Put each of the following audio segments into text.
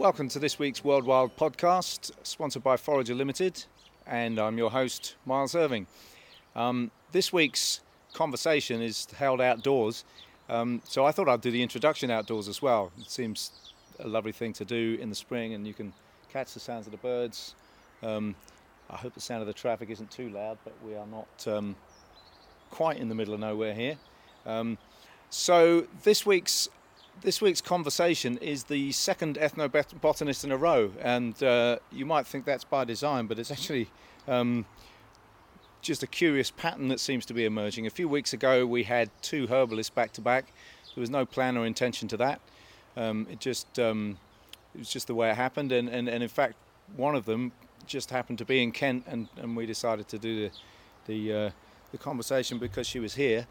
Welcome to this week's World Wild podcast, sponsored by Forager Limited, and I'm your host, Miles Irving. Um, this week's conversation is held outdoors, um, so I thought I'd do the introduction outdoors as well. It seems a lovely thing to do in the spring, and you can catch the sounds of the birds. Um, I hope the sound of the traffic isn't too loud, but we are not um, quite in the middle of nowhere here. Um, so this week's this week's conversation is the second ethnobotanist in a row, and uh, you might think that's by design, but it's actually um, just a curious pattern that seems to be emerging. A few weeks ago, we had two herbalists back to back. There was no plan or intention to that. Um, it just um, it was just the way it happened, and, and, and in fact, one of them just happened to be in Kent, and, and we decided to do the the, uh, the conversation because she was here.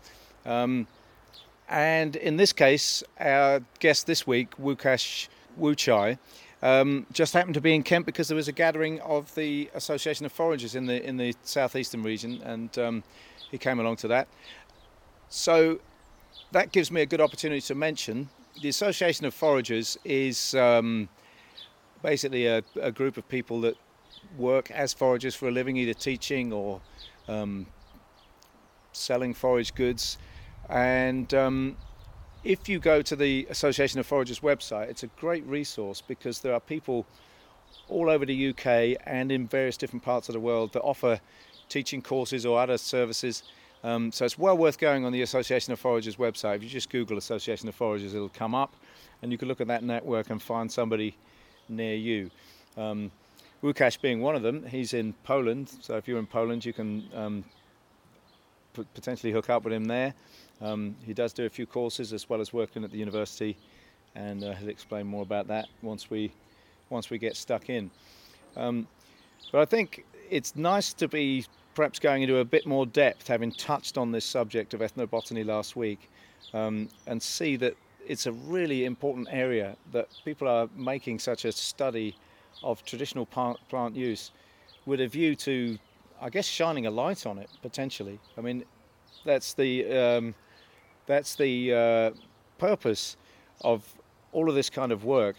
Um, and in this case, our guest this week, Łukasz Łuczaj, um, just happened to be in Kent because there was a gathering of the Association of Foragers in the in the southeastern region, and um, he came along to that. So that gives me a good opportunity to mention the Association of Foragers is um, basically a, a, group of people that work as foragers for a living, either teaching or um, selling forage goods. And um, if you go to the Association of Foragers website, it's a great resource because there are people all over the UK and in various different parts of the world that offer teaching courses or other services. Um, so it's well worth going on the Association of Foragers website. If you just Google Association of Foragers, it'll come up, and you can look at that network and find somebody near you. Um, Łukasz being one of them, he's in Poland. So if you're in Poland, you can um, potentially hook up with him there. Um, he does do a few courses as well as working at the university, and uh, he'll explain more about that once we once we get stuck in. Um, but I think it's nice to be perhaps going into a bit more depth, having touched on this subject of ethnobotany last week, um, and see that it's a really important area that people are making such a study of traditional plant use with a view to, I guess, shining a light on it potentially. I mean, that's the um, that's the uh, purpose of all of this kind of work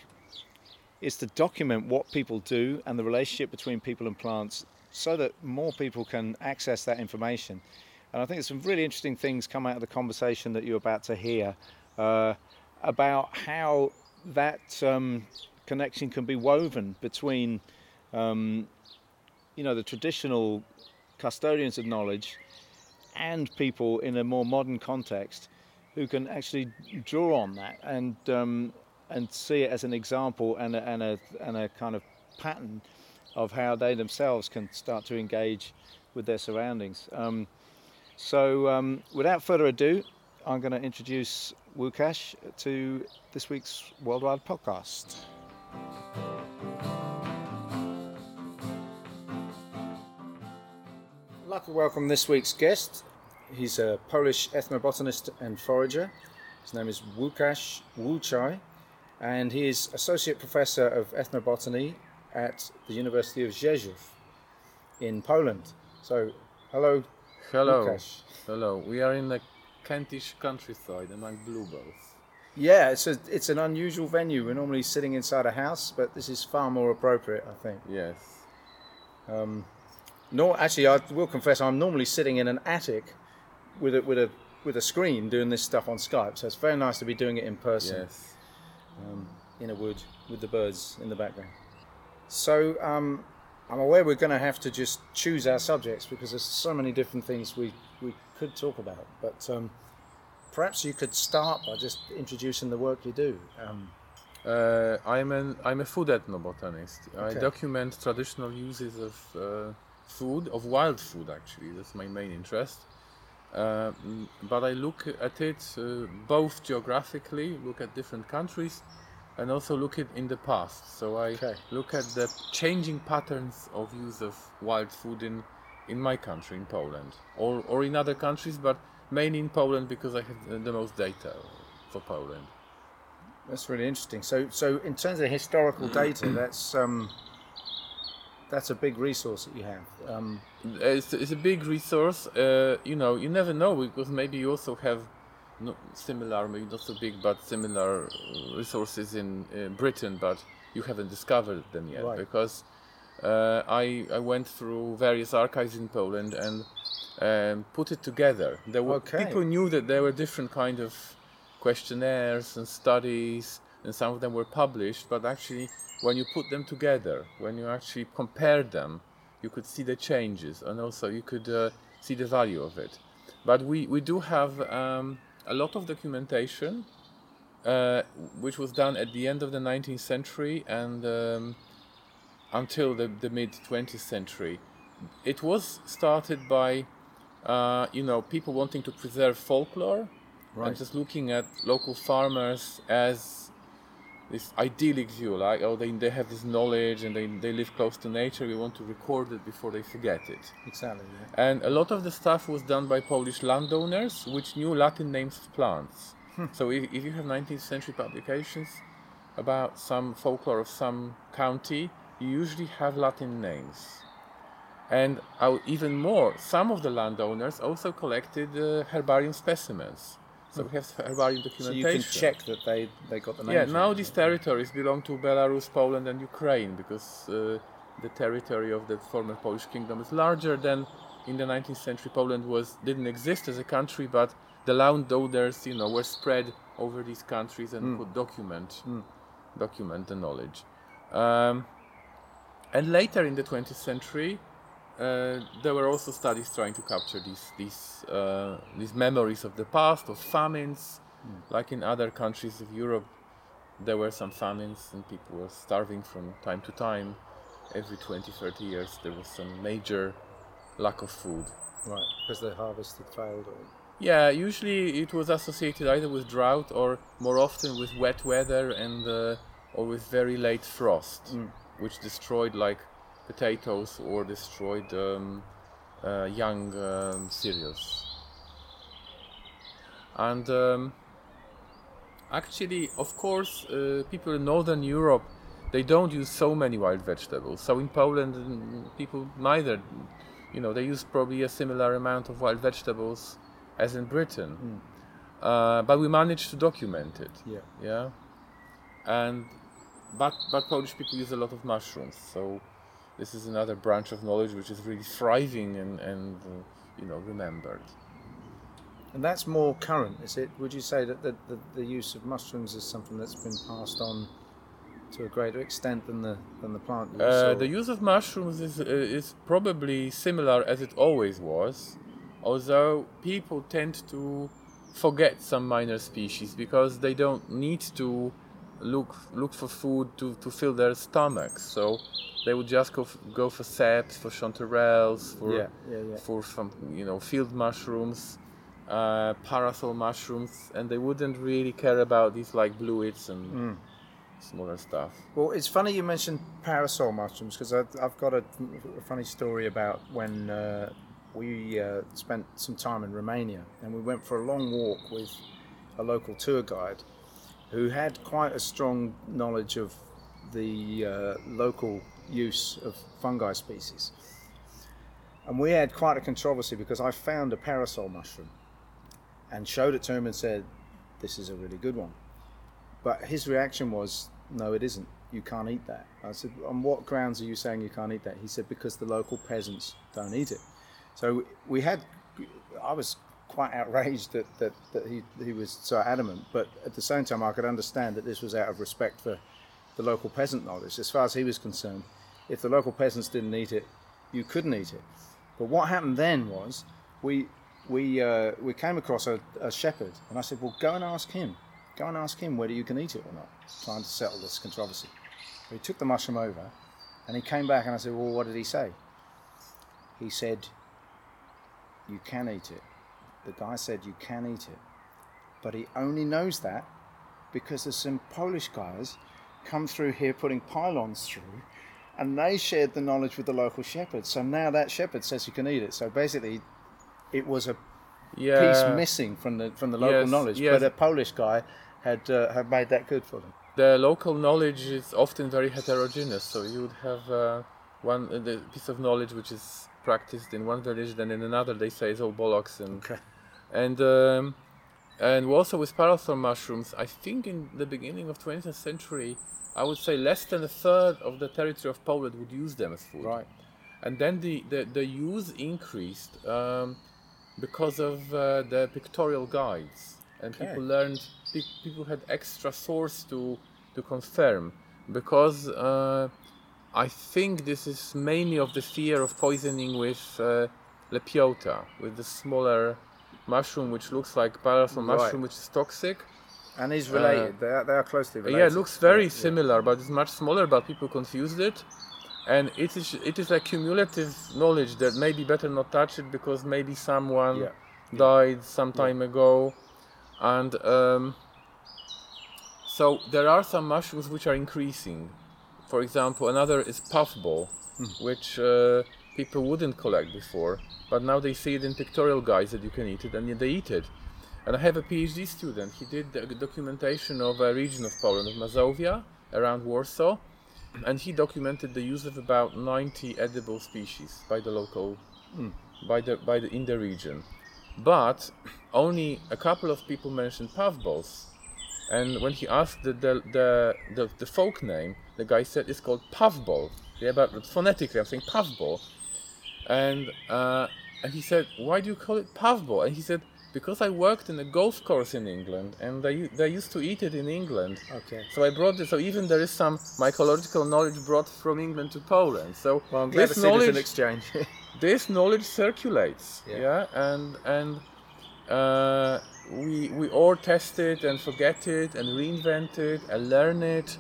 is to document what people do and the relationship between people and plants so that more people can access that information. And I think some really interesting things come out of the conversation that you're about to hear uh, about how that um, connection can be woven between, um, you know, the traditional custodians of knowledge and people in a more modern context who can actually draw on that and um, and see it as an example and a, and a and a kind of pattern of how they themselves can start to engage with their surroundings. Um, so, um, without further ado, I'm going to introduce Łukasz to this week's World Wild podcast. I'd like to welcome this week's guest, He's a Polish ethnobotanist and forager. His name is Łukasz Łuczaj, and he is Associate Professor of Ethnobotany at the University of Rzeszów in Poland. So, hello. Hello. Łukasz. Hello. We are in the Kentish countryside among bluebells. Yeah, it's a, it's an unusual venue. We're normally sitting inside a house, but this is far more appropriate, I think. Yes. Um, no, actually, I will confess, I'm normally sitting in an attic with a with a with a screen doing this stuff on Skype. So it's very nice to be doing it in person. Yes. Um, in a wood with the birds in the background. So um, I'm aware we're going to have to just choose our subjects because there's so many different things we we could talk about. But um, perhaps you could start by just introducing the work you do. Um, uh, I'm an I'm a food ethnobotanist. Okay. I document traditional uses of uh, food, of wild food actually. That's my main interest. Uh, but I look at it uh, both geographically, look at different countries, and also look at in the past. So I okay. look at the changing patterns of use of wild food in in my country, in Poland, or or in other countries, but mainly in Poland because I have the most data for Poland. That's really interesting. So so in terms of historical data, that's um, that's a big resource that you have. Um, it's, it's, a big resource. Uh, you know, you never know because maybe you also have no, similar, maybe not so big, but similar resources in uh, Britain, but you haven't discovered them yet Right. because uh, I, I went through various archives in Poland and um, put it together. There were Okay. people knew that there were different kind of questionnaires and studies, and some of them were published. But actually, when you put them together, when you actually compare them, you could see the changes, and also you could uh, see the value of it. But we we do have um, a lot of documentation, uh, which was done at the end of the 19th century and um, until the, the mid 20th century. It was started by, uh, you know, people wanting to preserve folklore Right. and just looking at local farmers as this idyllic view, like oh they, they have this knowledge and they, they live close to nature. We want to record it before they forget it. Exactly. Yeah. And a lot of the stuff was done by Polish landowners, which knew Latin names of plants. So if, if you have 19th century publications about some folklore of some county, you usually have Latin names. And uh, even more, some of the landowners also collected uh, herbarium specimens. So we have herbarium So documentation. you can check that they, they got the names. Yeah, now these territories belong to Belarus, Poland, and Ukraine because uh, the territory of the former Polish kingdom is larger than in the 19th century. Poland was didn't exist as a country, but the landowners, you know, were spread over these countries and could document document the knowledge. Um, and later in the 20th century, uh, there were also studies trying to capture these these uh, these memories of the past of famines, like in other countries of Europe. There were some famines and people were starving from time to time. Every 20, 30 years, there was some major lack of food. Right, because the harvest had failed. Or... Yeah, usually it was associated either with drought or more often with wet weather and uh, or with very late frost, which destroyed like potatoes or destroyed um, uh, young um, cereals. And um, actually, of course, uh, people in Northern Europe they don't use so many wild vegetables. So in Poland, mm, people neither, you know, they use probably a similar amount of wild vegetables as in Britain. Uh, but we managed to document it. Yeah. Yeah. And but but Polish people use a lot of mushrooms, so this is another branch of knowledge which is really thriving and and you know remembered. And that's more current, is it? Would you say that the, the, the use of mushrooms is something that's been passed on to a greater extent than the than the plant use? Uh, the use of mushrooms is uh, is probably similar as it always was, although people tend to forget some minor species because they don't need to look look for food to, to fill their stomachs. So they would just go f- go for ceps, for chanterelles, for Yeah, yeah, yeah. for some you know field mushrooms, uh, parasol mushrooms, and they wouldn't really care about these like blewits and Mm. smaller stuff. Well, it's funny you mentioned parasol mushrooms because I've, I've got a, a funny story about when uh, we uh, spent some time in Romania and we went for a long walk with a local tour guide who had quite a strong knowledge of the uh, local use of fungi species. And we had quite a controversy because I found a parasol mushroom and showed it to him and said, This is a really good one. But his reaction was, "No, it isn't. You can't eat that." I said, "On what grounds are you saying you can't eat that?" He said, "Because the local peasants don't eat it." So we had, I was quite outraged that, that, that he, he was so adamant, but at the same time, I could understand that this was out of respect for the local peasant knowledge. As far as he was concerned, if the local peasants didn't eat it, you couldn't eat it. But what happened then was we we uh, we came across a, a shepherd, and I said, "Well, go and ask him. Go and ask him whether you can eat it or not." Trying to settle this controversy. He took the mushroom over, and he came back, and I said, "Well, what did he say?" He said, "You can eat it." The guy said, "You can eat it," but he only knows that because there's some Polish guys come through here putting pylons through, and they shared the knowledge with the local shepherd. So now that shepherd says you can eat it. So basically, it was a Yeah. piece missing from the from the local Yes, knowledge, yes. but a Polish guy had uh, had made that good for them. the local knowledge is often very heterogeneous. So you would have uh, one uh, the piece of knowledge which is practiced in one village, then in another they say it's all bollocks, and Okay. and um, and also with parasol mushrooms, I think in the beginning of 20th century, I would say less than a third of the territory of Poland would use them as food. Right. And then the, the, the use increased um, because of uh, the pictorial guides. And Okay. people learned, pe- people had extra source to, to confirm. Because uh, I think this is mainly of the fear of poisoning with uh, lepiota, with the smaller mushroom which looks like parasol Right. mushroom, which is toxic. And is related. they, are, they are closely related. Uh, Yeah, it looks very Yeah. similar, but it's much smaller. But people confused it, and it is it is a cumulative knowledge that maybe better not touch it because maybe someone Yeah. died some time ago, and um, so there are some mushrooms which are increasing. For example, another is puffball, Hmm. which uh, people wouldn't collect before, but now they see it in pictorial guides that you can eat it, and they eat it. And I have a PhD student. He did the documentation of a region of Poland, of Mazovia, around Warsaw, and he documented the use of about 90 edible species by the local, by the by the in the region. But only a couple of people mentioned puffballs. And when he asked the the, the, the, the folk name, the guy said it's called puffball. Yeah, but phonetically I'm saying puffball. And uh, and he said, why do you call it puffball? And he said, because I worked in a golf course in England, and they they used to eat it in England. Okay. So I brought this. So even there is some mycological knowledge brought from England to Poland. So Well, I'm glad to this an knowledge exchange. this knowledge circulates Yeah. yeah, and and uh, we we all test it and forget it and reinvent it and learn it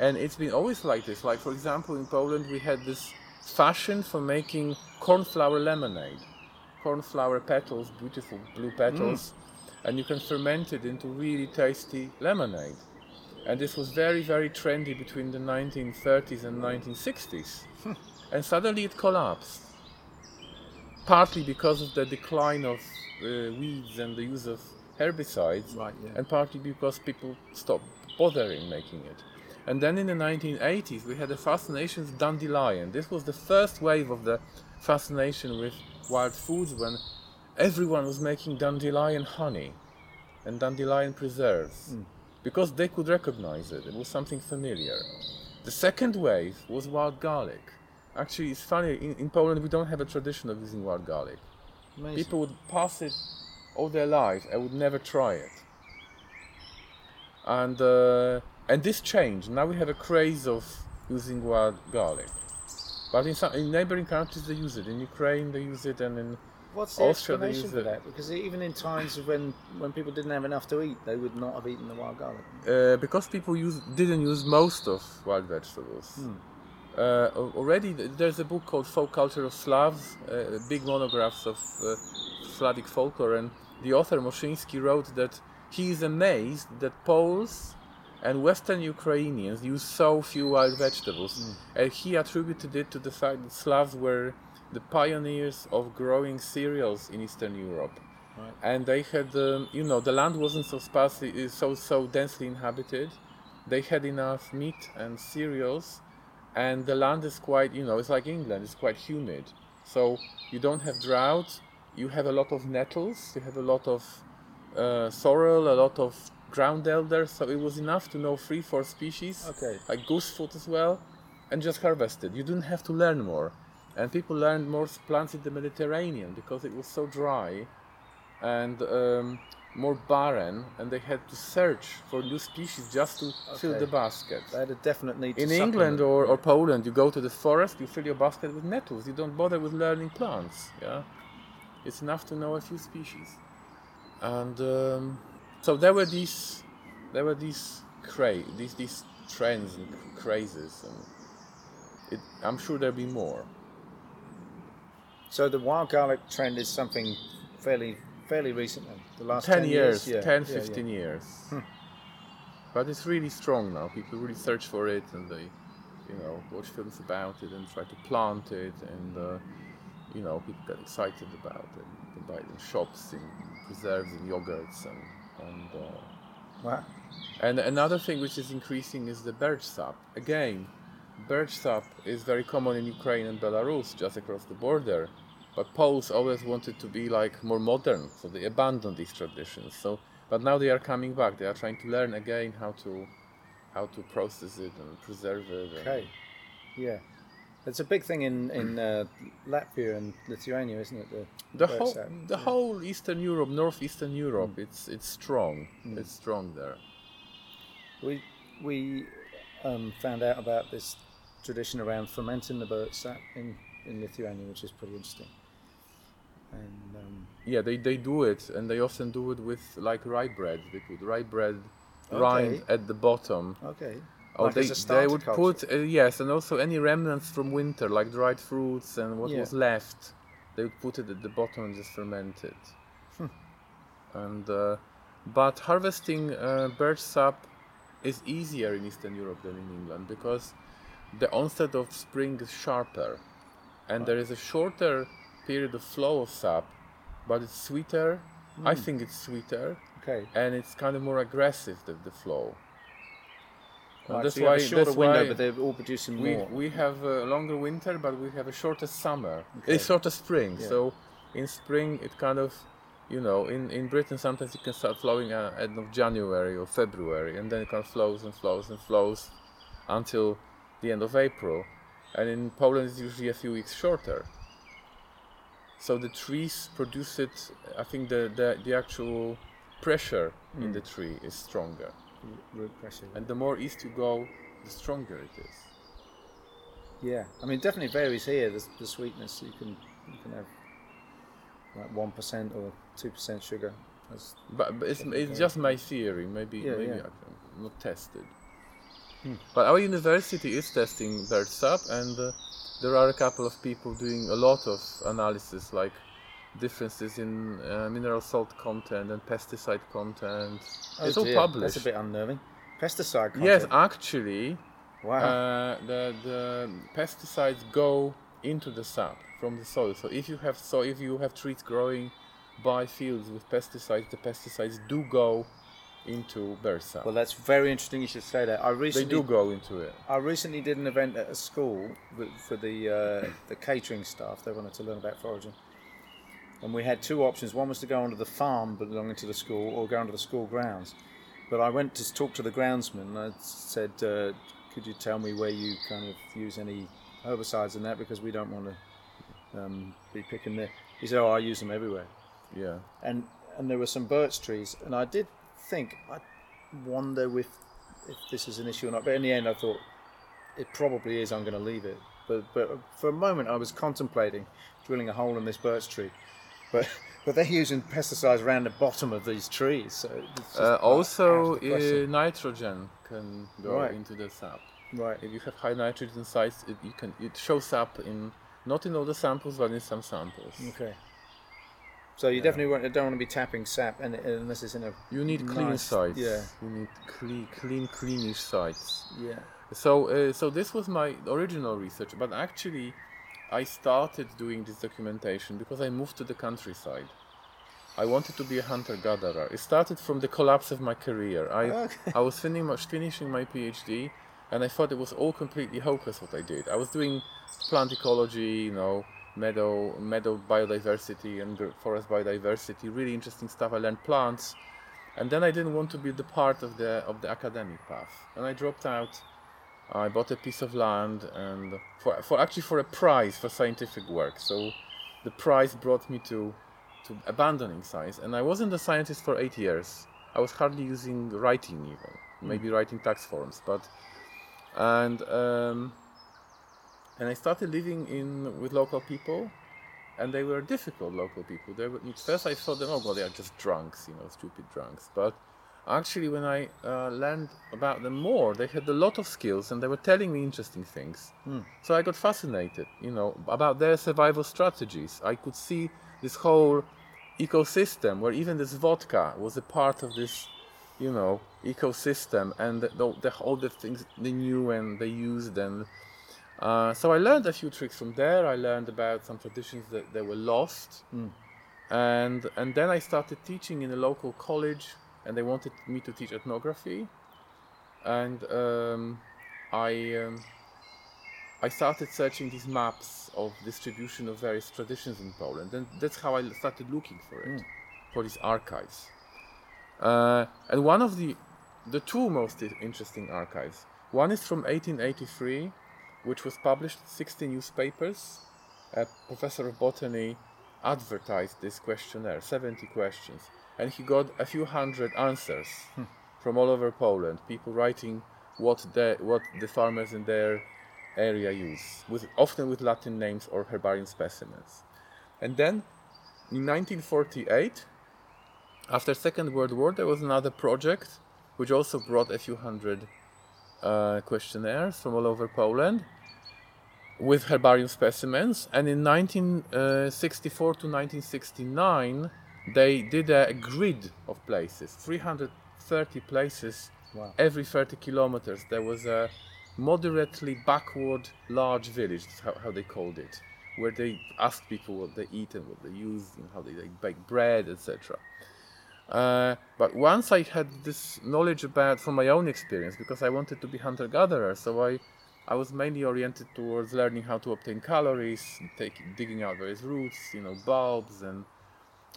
and it's been always like this. Like for example in poland we had this fashion for making cornflower lemonade. Cornflower petals beautiful blue petals. And you can ferment it into really tasty lemonade. And this was very very trendy between the 1930s and 1960s and suddenly it collapsed. Partly because of the decline of uh, weeds and the use of herbicides, Right, yeah. and partly because people stopped bothering making it. And then in the 1980s, we had a fascination with dandelion. This was the first wave of the fascination with wild foods when everyone was making dandelion honey and dandelion preserves because they could recognize it. It was something familiar. The second wave was wild garlic. Actually, it's funny, in, in Poland we don't have a tradition of using wild garlic. Amazing. People would pass it all their life and would never try it. And uh, and this changed. Now we have a craze of using wild garlic. But in some in neighboring countries they use it. In Ukraine they use it, and in What's the Austria, they use for it. that? Because even in times when when people didn't have enough to eat, they would not have eaten the wild garlic. uh, because people use didn't use most of wild vegetables. Uh, already there's a book called Folk Culture of Slavs, uh, big monographs of uh, Slavic folklore, and the author Moszyński wrote that he is amazed that Poles and Western Ukrainians use so few wild vegetables, and he attributed it to the fact that Slavs were the pioneers of growing cereals in Eastern Europe. Right. And they had, um, you know, the land wasn't so sparsely, so so densely inhabited. They had enough meat and cereals, and the land is quite, you know, it's like England. It's quite humid, so you don't have drought. You have a lot of nettles. You have a lot of uh, sorrel, a lot of ground elder. So it was enough to know three, four species, Okay. like goosefoot as well, and just harvested. You didn't have to learn more. And people learned more plants in the Mediterranean because it was so dry and um, more barren, and they had to search for new species just to fill the basket. They had a definite need to In. England or, or Poland, you go to the forest, you fill your basket with nettles. You don't bother with learning plants. Yeah, it's enough to know a few species. And um, so there were these, there were these cra- these these trends and crazes, and it, I'm sure there'll be more. So the wild garlic trend is something fairly fairly recent. Then. The last 10 years, yeah. 10, Yeah, yeah. 15 years. But it's really strong now. People really search for it and they, you know, watch films about it and try to plant it. And, uh, you know, people get excited about it. You can buy it in shops, in preserves, in yogurts. And, and, uh, Wow. and another thing which is increasing is the birch sap. Again, birch sap is very common in Ukraine and Belarus, just across the border. But Poles always wanted to be like more modern, so they abandoned these traditions. So but now they are coming back. They are trying to learn again how to how to process it and preserve it. and- Okay. Yeah. It's a big thing in in uh, Latvia and Lithuania, isn't it? The, The whole the whole Eastern Europe, Northeastern Europe, Mm. it's it's strong. It's strong there. We we um, found out about this tradition around fermenting the birch sap in, in Lithuania, which is pretty interesting. And um, Yeah, they, they do it, and they often do it with like rye bread. They put rye bread Okay. rind at the bottom. okay, Or Like they, they would culture. put uh, yes, and also any remnants from winter, like dried fruits and what Yeah. was left, they would put it at the bottom and just ferment it. Hmm. And uh, but harvesting uh, birch sap is easier in Eastern Europe than in England because the onset of spring is sharper, and there is a shorter period of flow of sap, but it's sweeter. I Hmm. think it's sweeter, okay. and it's kind of more aggressive the, the flow. Right, that's so have why a shorter that's window, but they're all producing we more. we have a longer winter, but we have a shorter summer, Okay. a shorter spring. Yeah. So in spring, it kind of, you know, in in Britain sometimes it can start flowing at the end of January or February, and then it kind of flows and flows and flows until the end of April, and in Poland it's usually a few weeks shorter. So the trees produce it. I think the the, the actual pressure Hmm. in the tree is stronger, root pressure. and the more east you go, the stronger it is. Yeah, I mean, it definitely varies here. The, the sweetness you can you can have like one percent or two percent sugar. That's, But, but it's, it's just my theory. Maybe Yeah, maybe yeah. I can, not tested. Hmm. But our university is testing birch sap, and uh, there are a couple of people doing a lot of analysis, like differences in uh, mineral salt content and pesticide content. it's all Oh dear, published. That's a bit unnerving. Pesticide. Content. yes, actually, Wow. uh, the the pesticides go into the sap from the soil. So if you have so if you have trees growing by fields with pesticides, the pesticides do go into birch sap. well, that's very interesting. You should say that. I recently they do go into it. I recently did an event at a school for the uh, the catering staff. They wanted to learn about foraging, and we had two options. One was to go onto the farm belonging to the school, or go onto the school grounds. But I went to talk to the groundsman. And I said, uh, "Could you tell me where you kind of use any herbicides in that because we don't want to um, be picking there." He said, "Oh, I use them everywhere." Yeah. and and there were some birch trees, and I did think I wonder if if this is an issue or not. But in the end, I thought it probably is. I'm going to leave it. But but for a moment, I was contemplating drilling a hole in this birch tree, but but they're using pesticides around the bottom of these trees. So Uh, also, out of the uh, nitrogen can go Right. into the sap. right. If you have high nitrogen sites, it, you can it shows up in not in all the samples, but in some samples. Okay. So you definitely want, don't want to be tapping sap, and unless it's in a You need clean sites. yeah. You need clean, clean, cleanish sites. yeah. So, uh, so this was my original research, but actually, I started doing this documentation because I moved to the countryside. I wanted to be a hunter-gatherer. It started from the collapse of my career. I, Okay. I was finishing, finishing my PhD, and I thought it was all completely hopeless what I did. I was doing plant ecology, you know, meadow, meadow biodiversity and forest biodiversity, really interesting stuff. I learned plants, and then I didn't want to be the part of the of the academic path, and I dropped out. I bought a piece of land and for, for actually for a prize for scientific work. So the prize brought me to to abandoning science, and I wasn't a scientist for eight years. I was hardly using writing even, maybe writing tax forms, but and um, and I started living in with local people, and they were difficult local people. They were, at first I thought them, oh well, they are just drunks, you know, stupid drunks. But actually, when I uh, learned about them more, they had a lot of skills, and they were telling me interesting things. So I got fascinated, you know, about their survival strategies. I could see this whole ecosystem where even this vodka was a part of this, you know, ecosystem, and the, the, the all the things they knew and they used and. Uh, so I learned a few tricks from there. I learned about some traditions that, that were lost, and and then I started teaching in a local college, and they wanted me to teach ethnography, and um, I um, I started searching these maps of distribution of various traditions in Poland, and that's how I started looking for it, for these archives. Uh, and one of the the two most interesting archives. One is from 1883, which was published in 60 newspapers. A professor of botany advertised this questionnaire, 70 questions, and he got a few hundred answers hmm. from all over Poland. People writing what the what the farmers in their area use, with often with Latin names or herbarium specimens. And then in 1948, after Second World War, there was another project which also brought a few hundred uh, questionnaires from all over Poland with herbarium specimens. And in 1964 to 1969, they did a, grid of places, 330 places wow. every 30 kilometers. There was a moderately backward large village, how, how they called it, where they asked people what they eat and what they use and how they, they bake bread, etc. Uh, but once I had this knowledge about from my own experience, because I wanted to be hunter-gatherer, so I, I was mainly oriented towards learning how to obtain calories, taking, digging out various roots, you know, bulbs, and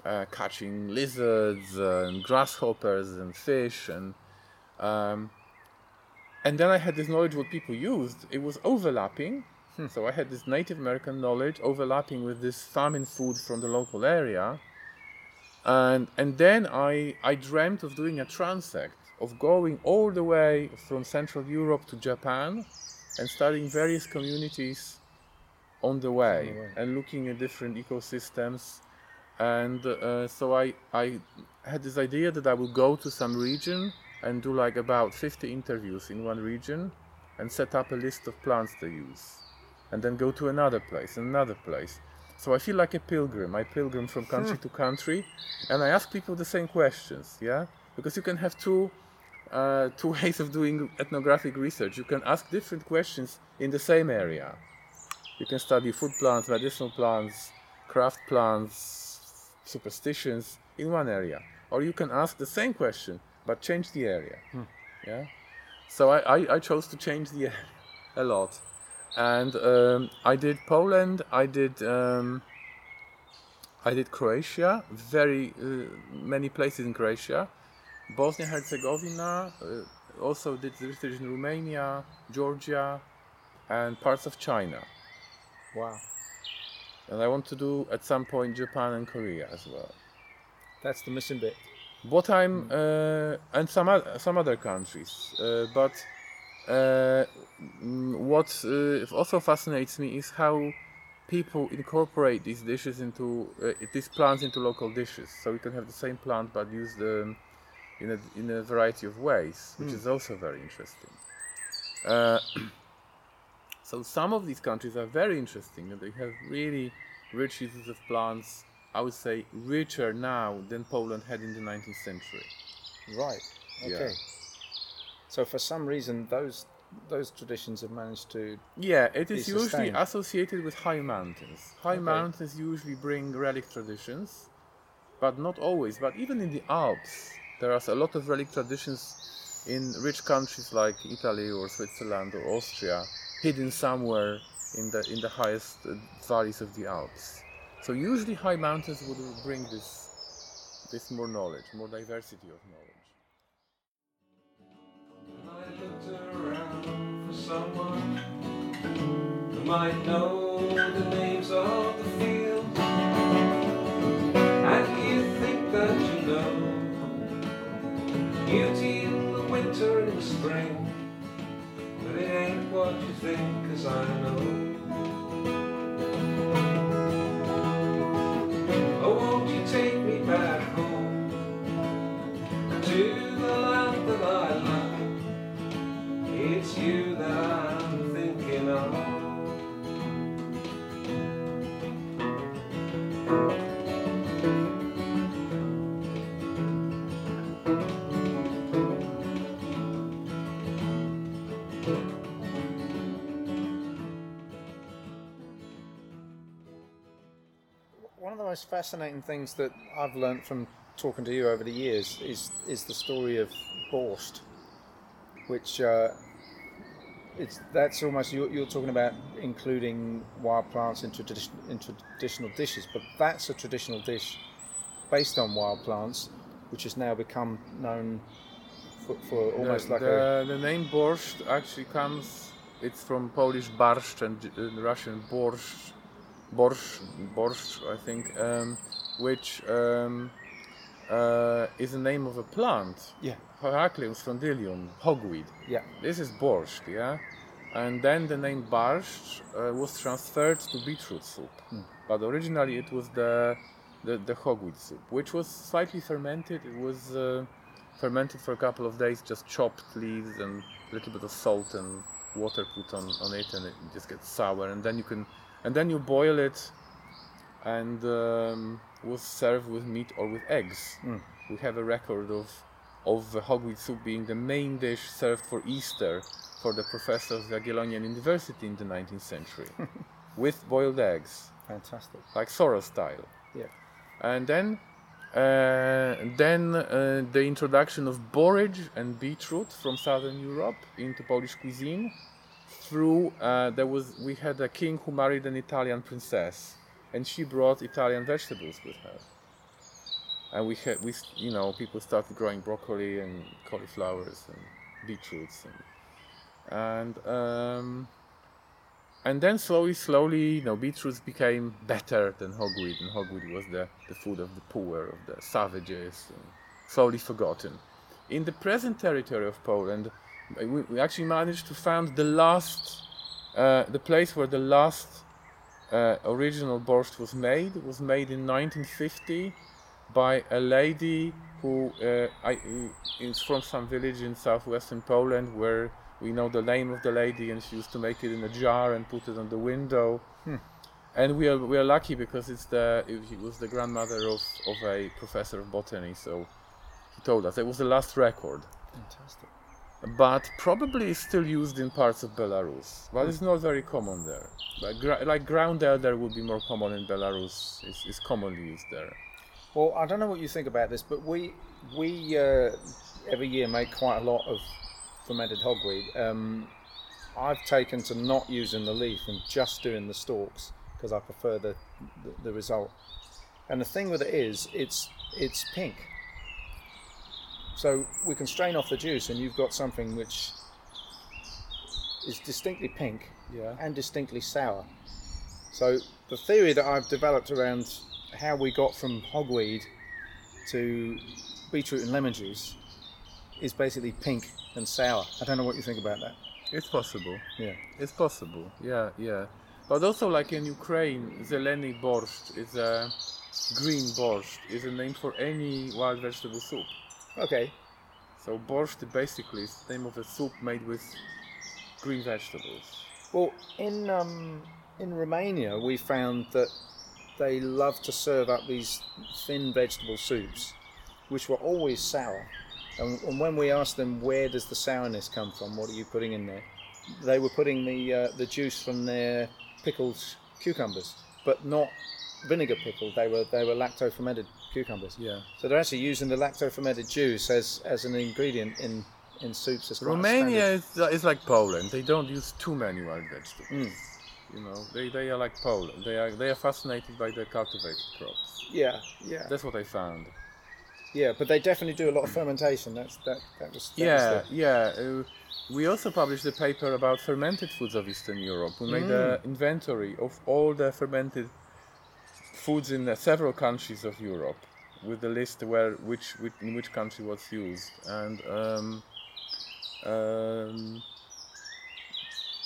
uh, catching lizards and grasshoppers and fish, and um, and then I had this knowledge what people used. It was overlapping, hmm. so I had this Native American knowledge overlapping with this famine food from the local area and and then I I dreamt of doing a transect of going all the way from Central Europe to Japan and studying various communities on the way, oh, and looking at different ecosystems and uh, so I I had this idea that I would go to some region and do like about 50 interviews in one region and set up a list of plants they use and then go to another place and another place so I feel like a pilgrim. I pilgrim from country to country, and I ask people the same questions. Yeah, because you can have two uh, two ways of doing ethnographic research. You can ask different questions in the same area. You can study food plants, medicinal plants, craft plants, superstitions in one area, or you can ask the same question but change the area. Hmm. Yeah. So I, I, I chose to change the area a lot and um, I did Poland. I did um, I did Croatia. Very uh, many places in Croatia. Bosnia Herzegovina. Uh, also did the research in Romania, Georgia, and parts of China. Wow. And I want to do at some point Japan and Korea as well. That's the missing bit. What I'm uh, and some other, some other countries, uh, but uh, mm, what uh, also fascinates me is how people incorporate these dishes into uh, these plants into local dishes. So you can have the same plant but use them in a in a variety of ways, which mm. is also very interesting. So some of these countries are very interesting, and they have really rich uses of plants. I would say richer now than Poland had in the 19th century. Right. Okay. Yeah. So for some reason, those those traditions have managed to. Yeah, it is usually associated with high mountains. High okay. mountains usually bring relic traditions, but not always. But even in the Alps, there are a lot of relic traditions in rich countries like Italy or Switzerland or Austria, hidden somewhere in the in the highest uh, valleys of the Alps. So usually high mountains would bring this this more knowledge, more diversity of knowledge. someone who might know the names of the fields. And you think that you know beauty in the winter and the spring. It ain't what you think, cause I know. Most fascinating things that I've learned from talking to you over the years is is the story of borscht, which uh, it's that's almost you're, you're, talking about including wild plants in, tradi- in traditional dishes, but that's a traditional dish based on wild plants which has now become known for, for almost the, like the, a the name borscht actually comes. It's from Polish barszcz and J- uh, Russian borscht, borscht, borscht, I think, um, which um, uh, is the name of a plant. yeah Heracleum sphondylium, hogweed. yeah This is borscht, yeah. And then the name barszcz uh, was transferred to beetroot soup, but originally it was the, the the hogweed soup, which was slightly fermented. It was uh, fermented for a couple of days, just chopped leaves and a little bit of salt and water put on, on it, and it just gets sour. And then you can, and then you boil it, and um, was served with meat or with eggs. We have a record of of the hogweed soup being the main dish served for Easter for the professors at Jagiellonian University in the 19th century, with boiled eggs, fantastic like Soros style. yeah And then, uh, then uh, the introduction of borage and beetroot from southern Europe into Polish cuisine. Through uh, there was we had a king who married an Italian princess, and she brought Italian vegetables with her. And we had we you know people started growing broccoli and cauliflowers and beetroots and and um, and then slowly, slowly, you know, beetroots became better than hogweed, and hogweed was the, the food of the poor, of the savages, and slowly forgotten. In the present territory of Poland, we, we actually managed to find the last, uh, the place where the last uh, original borscht was made It was made in 1950 by a lady who uh, I, is from some village in southwestern Poland where we know the name of the lady and she used to make it in a jar and put it on the window. And we are we are lucky because it's the it, was the grandmother of, of a professor of botany, so he told us it was the last record. fantastic But probably still used in parts of Belarus, but it's not very common there. Like, gra- like ground elder would be more common in Belarus. It's, it's commonly used there. Well, I don't know what you think about this, but we we uh, every year make quite a lot of fermented hogweed. Um, I've taken to not using the leaf and just doing the stalks because I prefer the, the the result. And the thing with it is, it's it's pink. So we can strain off the juice, and you've got something which is distinctly pink Yeah. and distinctly sour. So the theory that I've developed around how we got from hogweed to beetroot and lemon juice is basically pink and sour. I don't know what you think about that. It's possible. Yeah. It's possible. Yeah, yeah. But also, like in Ukraine, zeleny borscht is a green borscht is a name for any wild vegetable soup. Okay. So borscht basically is the name of a soup made with green vegetables. Well, in um, in Romania, we found that they love to serve up these thin vegetable soups, which were always sour. And, and when we asked them where does the sourness come from, what are you putting in there, they were putting the uh, the juice from their pickled cucumbers, but not vinegar pickled. They were they were lacto fermented cucumbers. Yeah. So they're actually using the lacto fermented juice as, as an ingredient in in soups. as Romania is, is like Poland. They don't use too many wild vegetables. Mm. You know, they, they are like Poland. They are they are fascinated by the cultivated crops. Yeah, yeah. That's what I found. Yeah, but they definitely do a lot of fermentation. That's that. That was. That Yeah, Was yeah. Uh, we also published a paper about fermented foods of Eastern Europe. We made an inventory of all the fermented foods in uh, several countries of Europe, with the list where which, which in which country was used, and um, um,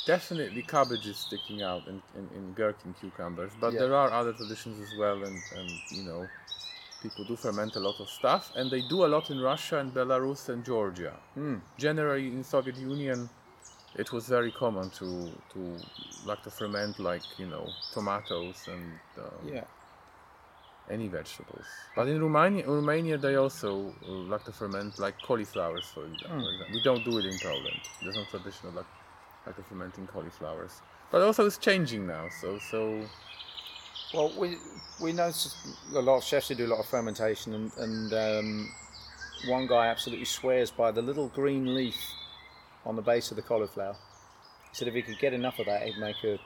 definitely cabbage is sticking out in, in, in gherkin cucumbers. But Yeah. there are other traditions as well, and, and you know. People do ferment a lot of stuff, and they do a lot in Russia and Belarus and Georgia Mm. generally in Soviet Union it was very common to to like to ferment like you know tomatoes and um, Yeah. Any vegetables but in Romania Romania they also uh, like to ferment like cauliflowers for example, Mm. we don't do it in Poland there's no tradition of like like to fermenting cauliflowers but also it's changing now so so Well, we we noticed a lot of chefs who do a lot of fermentation, and and um, one guy absolutely swears by the little green leaf on the base of the cauliflower. He said if he could get enough of that, he'd make a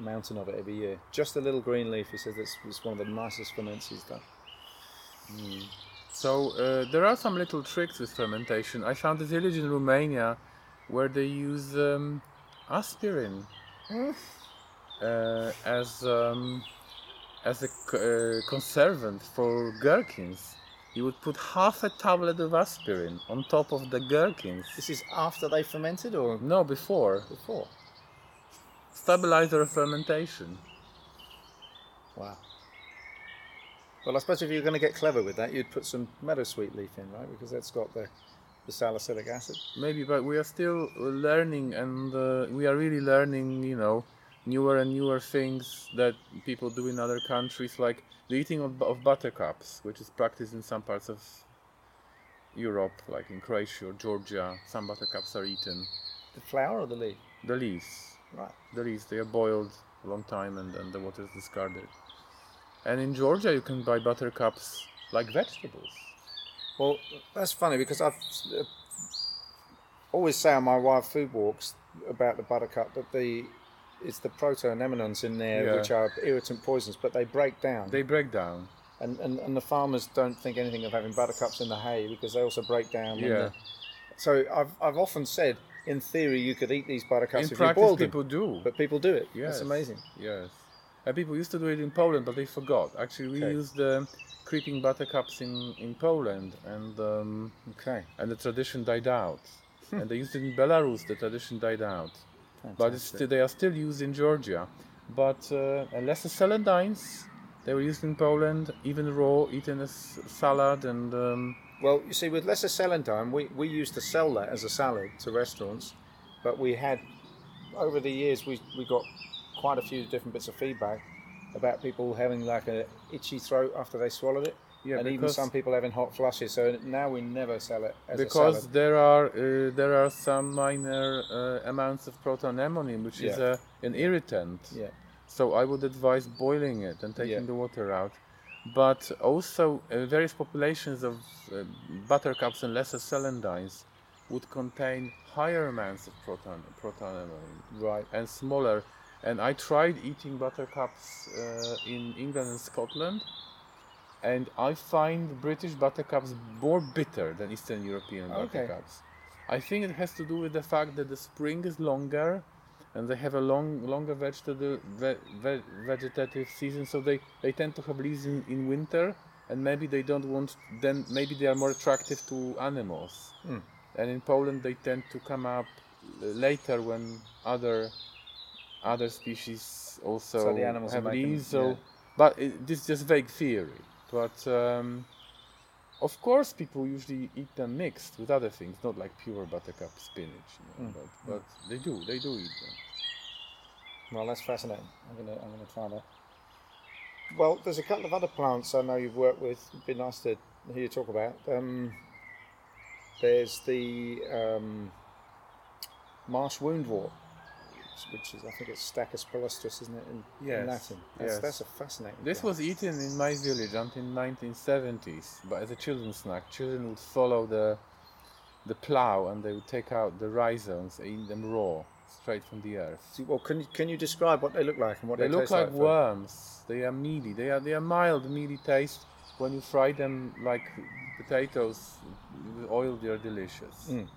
mountain of it every year. Just a little green leaf. He says it's, it's one of the nicest ferments he's done. So uh, there are some little tricks with fermentation. I found a village in Romania where they use um, aspirin uh, as um, as a uh, conservant for gherkins. You would put half a tablet of aspirin on top of the gherkins. This is after they fermented or No, before before? Stabilizer of fermentation. Wow. Well, I suppose if you're going to get clever with that, you'd put some meadowsweet leaf in, right? Because that's got the, the salicylic acid. Maybe, but we are still learning, and uh, we are really learning, you know, newer and newer things that people do in other countries, like the eating of, of buttercups, which is practiced in some parts of Europe, like in Croatia or Georgia. Some buttercups are eaten. The flower or the leaf? The leaves, Right. the leaves, they are boiled a long time, and then the water is discarded. And in Georgia, you can buy buttercups like vegetables. Well, that's funny because I've uh, always say on my wild food walks about the buttercup that the it's the protoanemones in there Yeah. which are irritant poisons, but they break down. They break down. and, and and the farmers don't think anything of having buttercups in the hay because they also break down. Yeah. the- so I've I've often said, in theory, you could eat these buttercups In if you practice, boiled them, people do. but people do it. Yes. That's amazing. Yes. And people used to do it in Poland, but they forgot. Actually, we Okay. used the creeping buttercups in, in Poland, and um, Okay. and the tradition died out. and they used it in Belarus. The tradition died out, but it's still, they are still used in Georgia. But uh, lesser celandines, they were used in Poland, even raw, eaten as salad, and um, Well, you see, with lesser celandine, we, we used to sell that as a salad to restaurants, but we had, over the years, we, we got quite a few different bits of feedback about people having like a itchy throat after they swallowed it, Yeah, and even some people having hot flushes. So now we never sell it as a because salad. there are uh, there are some minor uh, amounts of protoanemonin, which is Yeah. a, an irritant. Yeah. So I would advise boiling it and taking Yeah. the water out. But also, uh, various populations of uh, buttercups and lesser celandines would contain higher amounts of proton Right. and smaller. And I tried eating buttercups uh, in England and Scotland, and I find British buttercups more bitter than Eastern European Okay. buttercups. I think it has to do with the fact that the spring is longer, and they have a long, longer vegetable ve, ve, vegetative season, so they, they tend to have leaves in, in winter, and maybe they don't want. Then maybe they are more attractive to animals. Hmm. And in Poland, they tend to come up later when other other species also So the animals have leaves. So, but it, this is just vague theory. But um, of course, people usually eat them mixed with other things, not like pure buttercup spinach. You know, Mm. But, but they do, they do eat them. Well, that's fascinating. I'm gonna I'm gonna try that. Well, there's a couple of other plants I know you've worked with. It'd be nice to hear you talk about. Um, there's the um, marsh woundwort, which is I think it's Stachys palustris, isn't it, in, in Latin? That's, yes. that's a fascinating. This plant. was eaten in my village until 1970s, but as a children's snack. Children would follow the the plow and they would take out the rhizomes and eat them raw, straight from the earth. Well, can you, can you describe what they look like and what They they, look like like? worms. They are mealy. They are they are mild, mealy taste. When you fry them like potatoes with oil, they are delicious. Mm.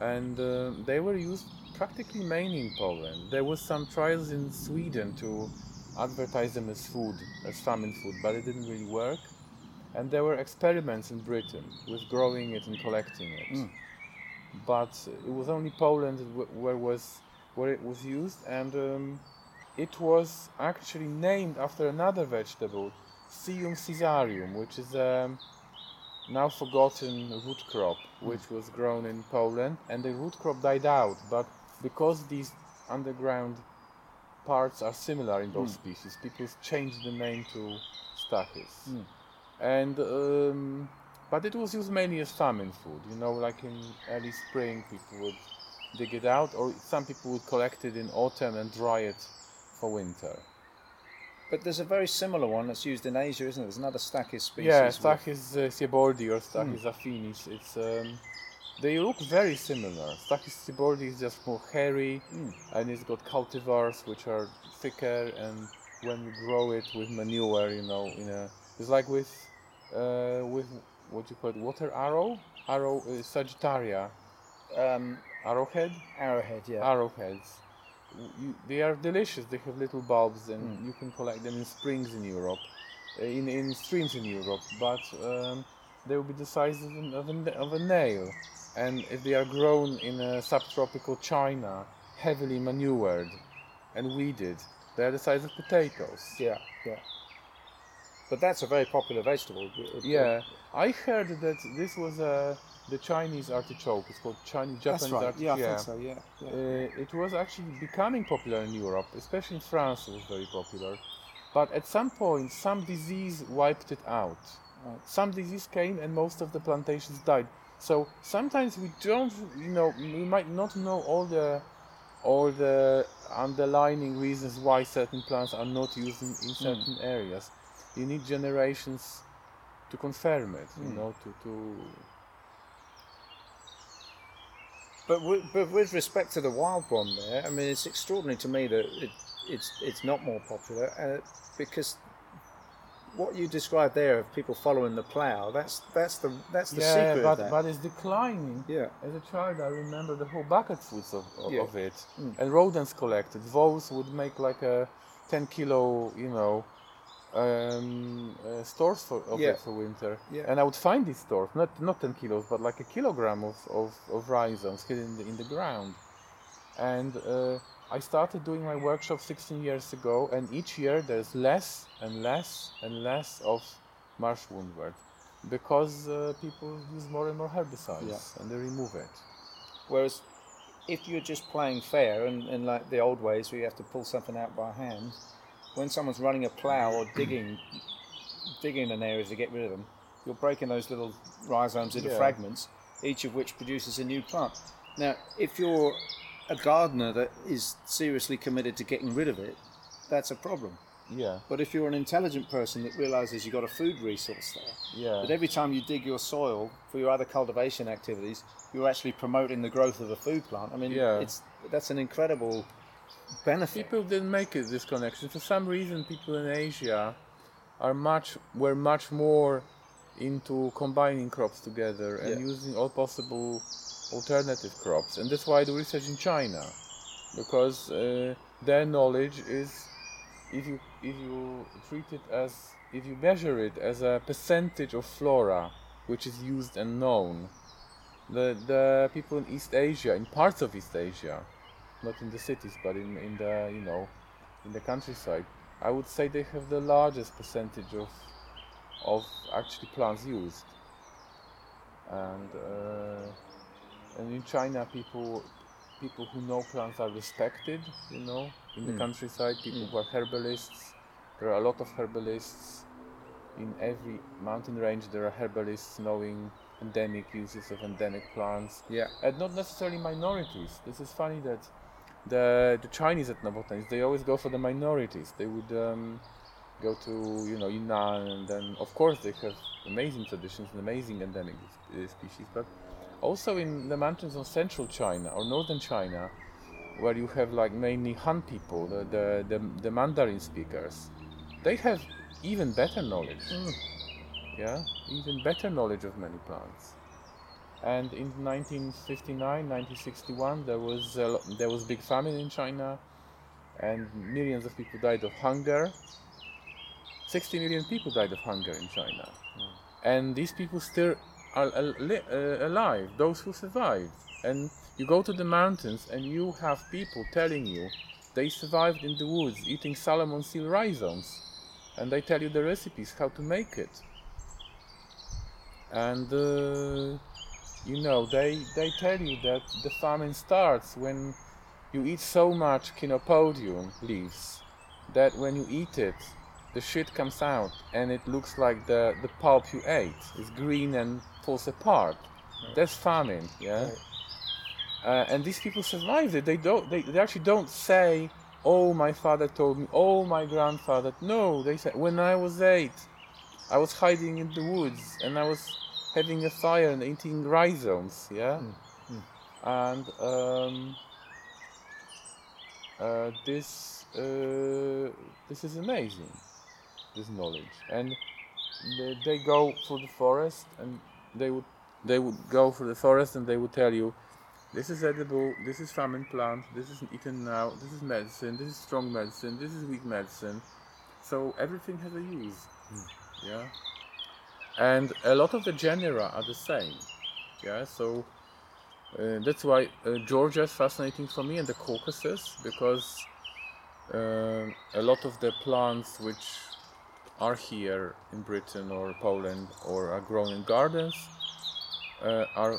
And uh, they were used practically mainly in Poland. There was some trials in Sweden to advertise them as food, as famine food, but it didn't really work. And there were experiments in Britain with growing it and collecting it. Mm. But it was only Poland where was where it was used, and um, it was actually named after another vegetable, Sium sisarum, which is a now forgotten root crop, which was grown in Poland, and the root crop died out. But because these underground parts are similar in both species, people changed the name to Stachys. Mm. And um, but it was used mainly as famine food. You know, like in early spring, people would dig it out, or some people would collect it in autumn and dry it for winter. But there's a very similar one that's used in Asia, isn't it? There's another Stachys species. Yeah, Stachys uh, sieboldi or Stachys affinis. It's um, they look very similar. Stachys sieboldi is just more hairy, Mm. and it's got cultivars which are thicker. And when you grow it with manure, you know, in a it's like with uh, with what you call it? Water arrow, arrow uh, Sagittaria, Um, arrowhead, arrowhead, yeah. arrowheads. You, they are delicious. They have little bulbs, and Mm. you can collect them in springs in Europe, uh, in in streams in Europe. But um, they will be the size of, an, of, a, of a nail, and if they are grown in a subtropical China, heavily manured and weeded, they are the size of potatoes. yeah, yeah. But that's a very popular vegetable. It- it- Yeah, I heard that this was uh, the Chinese artichoke. It's called Chinese Japanese right. artichoke. Yeah, I think so. Yeah. yeah. Uh, it was actually becoming popular in Europe, especially in France. It was very popular, but at some point, some disease wiped it out. Right. Some disease came, and most of the plantations died. So sometimes we don't, you know, we might not know all the all the underlining reasons why certain plants are not used in, in certain areas. You need generations to confirm it, you Mm. know, to, to But with, but with respect to the wild one, there, I mean, it's extraordinary to me that it, it's it's not more popular uh, because what you described there of people following the plough, that's that's the that's the yeah, secret but of that. but it's declining. yeah, As a child, I remember the whole bucketfuls of, of, Yeah. of it, Mm. and rodents collected. Voles would make like a ten kilo, you know, um, uh, stores for of Yeah. it for winter. Yeah. And I would find these stores, not not ten kilos, but like a kilogram of of, of rhizomes hidden in the, in the ground. And uh, I started doing my workshop 16 years ago, and each year there's less and less and less of marsh woundwort because uh, people use more and more herbicides Yeah. and they remove it. Whereas if you're just playing fair and, and like the old ways where you have to pull something out by hand, when someone's running a plough or digging digging an area to get rid of them, you're breaking those little rhizomes into Yeah. fragments, each of which produces a new plant. Now, if you're a gardener that is seriously committed to getting rid of it, that's a problem. Yeah, But if you're an intelligent person that realizes you've got a food resource there, yeah, that every time you dig your soil for your other cultivation activities, you're actually promoting the growth of a food plant. I mean, Yeah. it's that's an incredible benefit. people didn't make it this connection for some reason. People in Asia are much were much more into combining crops together and Yeah. using all possible alternative crops, and that's why I do research in China, because uh, their knowledge is if you if you treat it as if you measure it as a percentage of flora which is used and known, the the people in East Asia, in parts of East Asia, not in the cities, but in, in the you know in the countryside, I would say they have the largest percentage of of actually plants used. And uh, and in China, people people who know plants are respected. You know, in the Mm. countryside, people Mm. who are herbalists. There are a lot of herbalists in every mountain range. There are herbalists knowing endemic uses of endemic plants Yeah, and not necessarily minorities. This is funny that the the Chinese ethnobotanists they always go for the minorities. They would um, go to you know Yunnan, and then of course they have amazing traditions and amazing endemic uh, species, but also in the mountains of central China or northern China, where you have like mainly Han people, the the, the, the Mandarin speakers, they have even better knowledge hmm. yeah, even better knowledge of many plants. And in 1959, 1961, there was a, there was big famine in China, and millions of people died of hunger. 60 million people died of hunger in China, hmm. and these people still are uh, alive. Those who survived, and you go to the mountains, and you have people telling you they survived in the woods eating Solomon seal rhizomes, and they tell you the recipes how to make it and uh, you know they they tell you that the famine starts when you eat so much chenopodium leaves that when you eat it the shit comes out and it looks like the the pulp you ate is green and falls apart. That's famine yeah? Right. uh, and these people survived it. They don't they, they actually don't say oh my father told me oh my grandfather. No they say when i was eight I was hiding in the woods and I was having a fire and eating rhizomes, yeah? Mm, And um, uh, this uh, this is amazing, this knowledge. And they, they go through the forest and they would they would go through the forest and they would tell you this is edible, this is famine plant, this is eaten now, this is medicine, this is strong medicine, this is weak medicine. So everything has a use. Yeah. And a lot of the genera are the same. Yeah, so uh, that's why uh, Georgia is fascinating for me and the Caucasus because uh, a lot of the plants which are here in Britain or Poland or are grown in gardens uh, are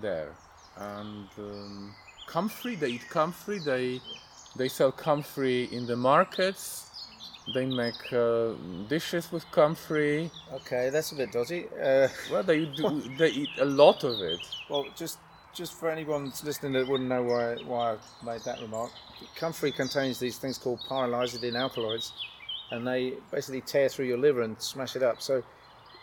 there. And um, comfrey, they eat comfrey, they they sell comfrey in the markets. They make uh, dishes with comfrey. Okay, that's a bit dodgy. Uh, Well, they do. They eat a lot of it. well, just just for anyone that's listening that wouldn't know why why I made that remark, comfrey contains these things called pyrrolizidine alkaloids, and they basically tear through your liver and smash it up. So,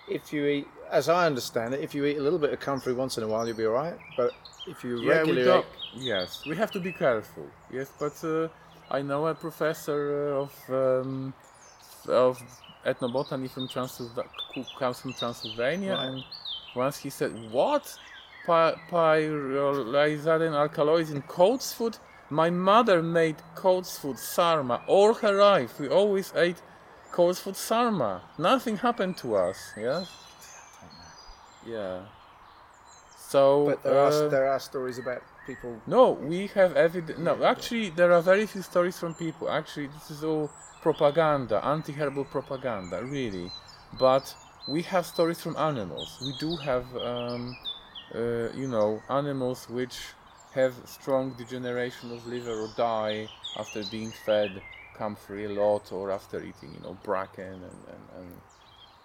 if you eat, as I understand it, if you eat a little bit of comfrey once in a while, you'll be all right. But if you Yeah, we regularly don't. Yes, we have to be careful. Yes, but uh, I know a professor uh, of um, of ethnobotany from Transylvania, who comes from Transylvania, Right. and once he said, "What? Py- alkaloids in coat's food? My mother made coat's food sarma all her life. We always ate coat's food sarma. Nothing happened to us. Yeah, yeah." So, But there are uh, there are stories about people. no, we have evidence. No, actually, there are very few stories from people. Actually, this is all propaganda, anti-herbal propaganda, really. But we have stories from animals. We do have, um, uh, you know, animals which have strong degeneration of liver or die after being fed comfrey a lot or after eating, you know, bracken and, and, and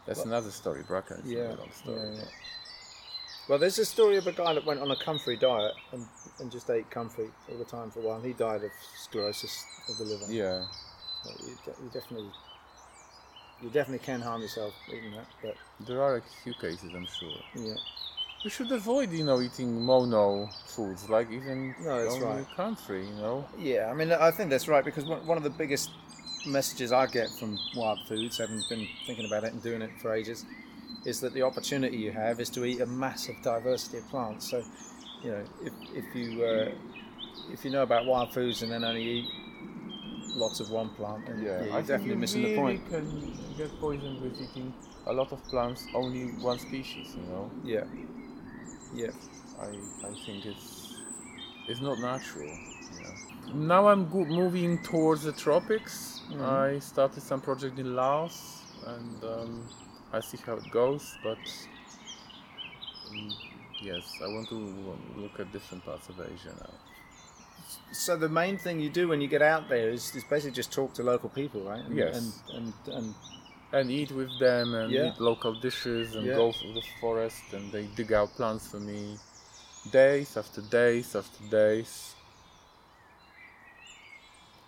that's another story. Bracken is Yeah, a long story. yeah, yeah. Well, there's a story of a guy that went on a comfrey diet and, and just ate comfrey all the time for a while, and he died of sclerosis of the liver. yeah. So you, de- you definitely, you definitely can harm yourself eating that. But There are a few cases, I'm sure. yeah, We should avoid, you know, eating mono foods, like even No, that's right. country, you know. yeah. I mean, I think that's right because one of the biggest messages I get from wild foods, having been thinking about it and doing it for ages, is that the opportunity you have is to eat a massive diversity of plants. So, you know, if if you uh, if you know about wild foods and then only eat lots of one plant, then yeah, you're I definitely you missing really the point. You can get poisoned with eating a lot of plants, only one species, you know. Yeah, yeah. I, I think it's it's not natural. Yeah. Now I'm moving towards the tropics. Mhm. I started some project in Laos, and um, I see how it goes. But um, yes, I want to look at different parts of Asia now. So the main thing you do when you get out there is, is basically just talk to local people, right? And, Yes. And and, and and eat with them and Yeah. eat local dishes and Yeah. go through the forest and they dig out plants for me days after days after days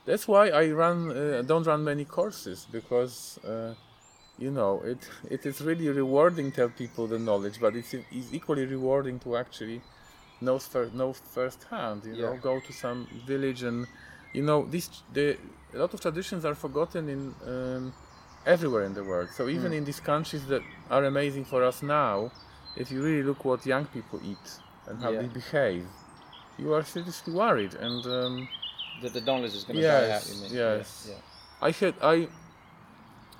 that's why i run uh, don't run many courses because uh, you know it it is really rewarding to tell people the knowledge but it's, it's equally rewarding to actually know first know firsthand you know go to some village and you know these the a lot of traditions are forgotten in um, everywhere in the world. So even Mm. in these countries that are amazing for us now, if you really look what young people eat and how Yeah. they behave, you are seriously worried. And um, that the knowledge is going to die out. Yes, You mean? yes. Yeah, I had I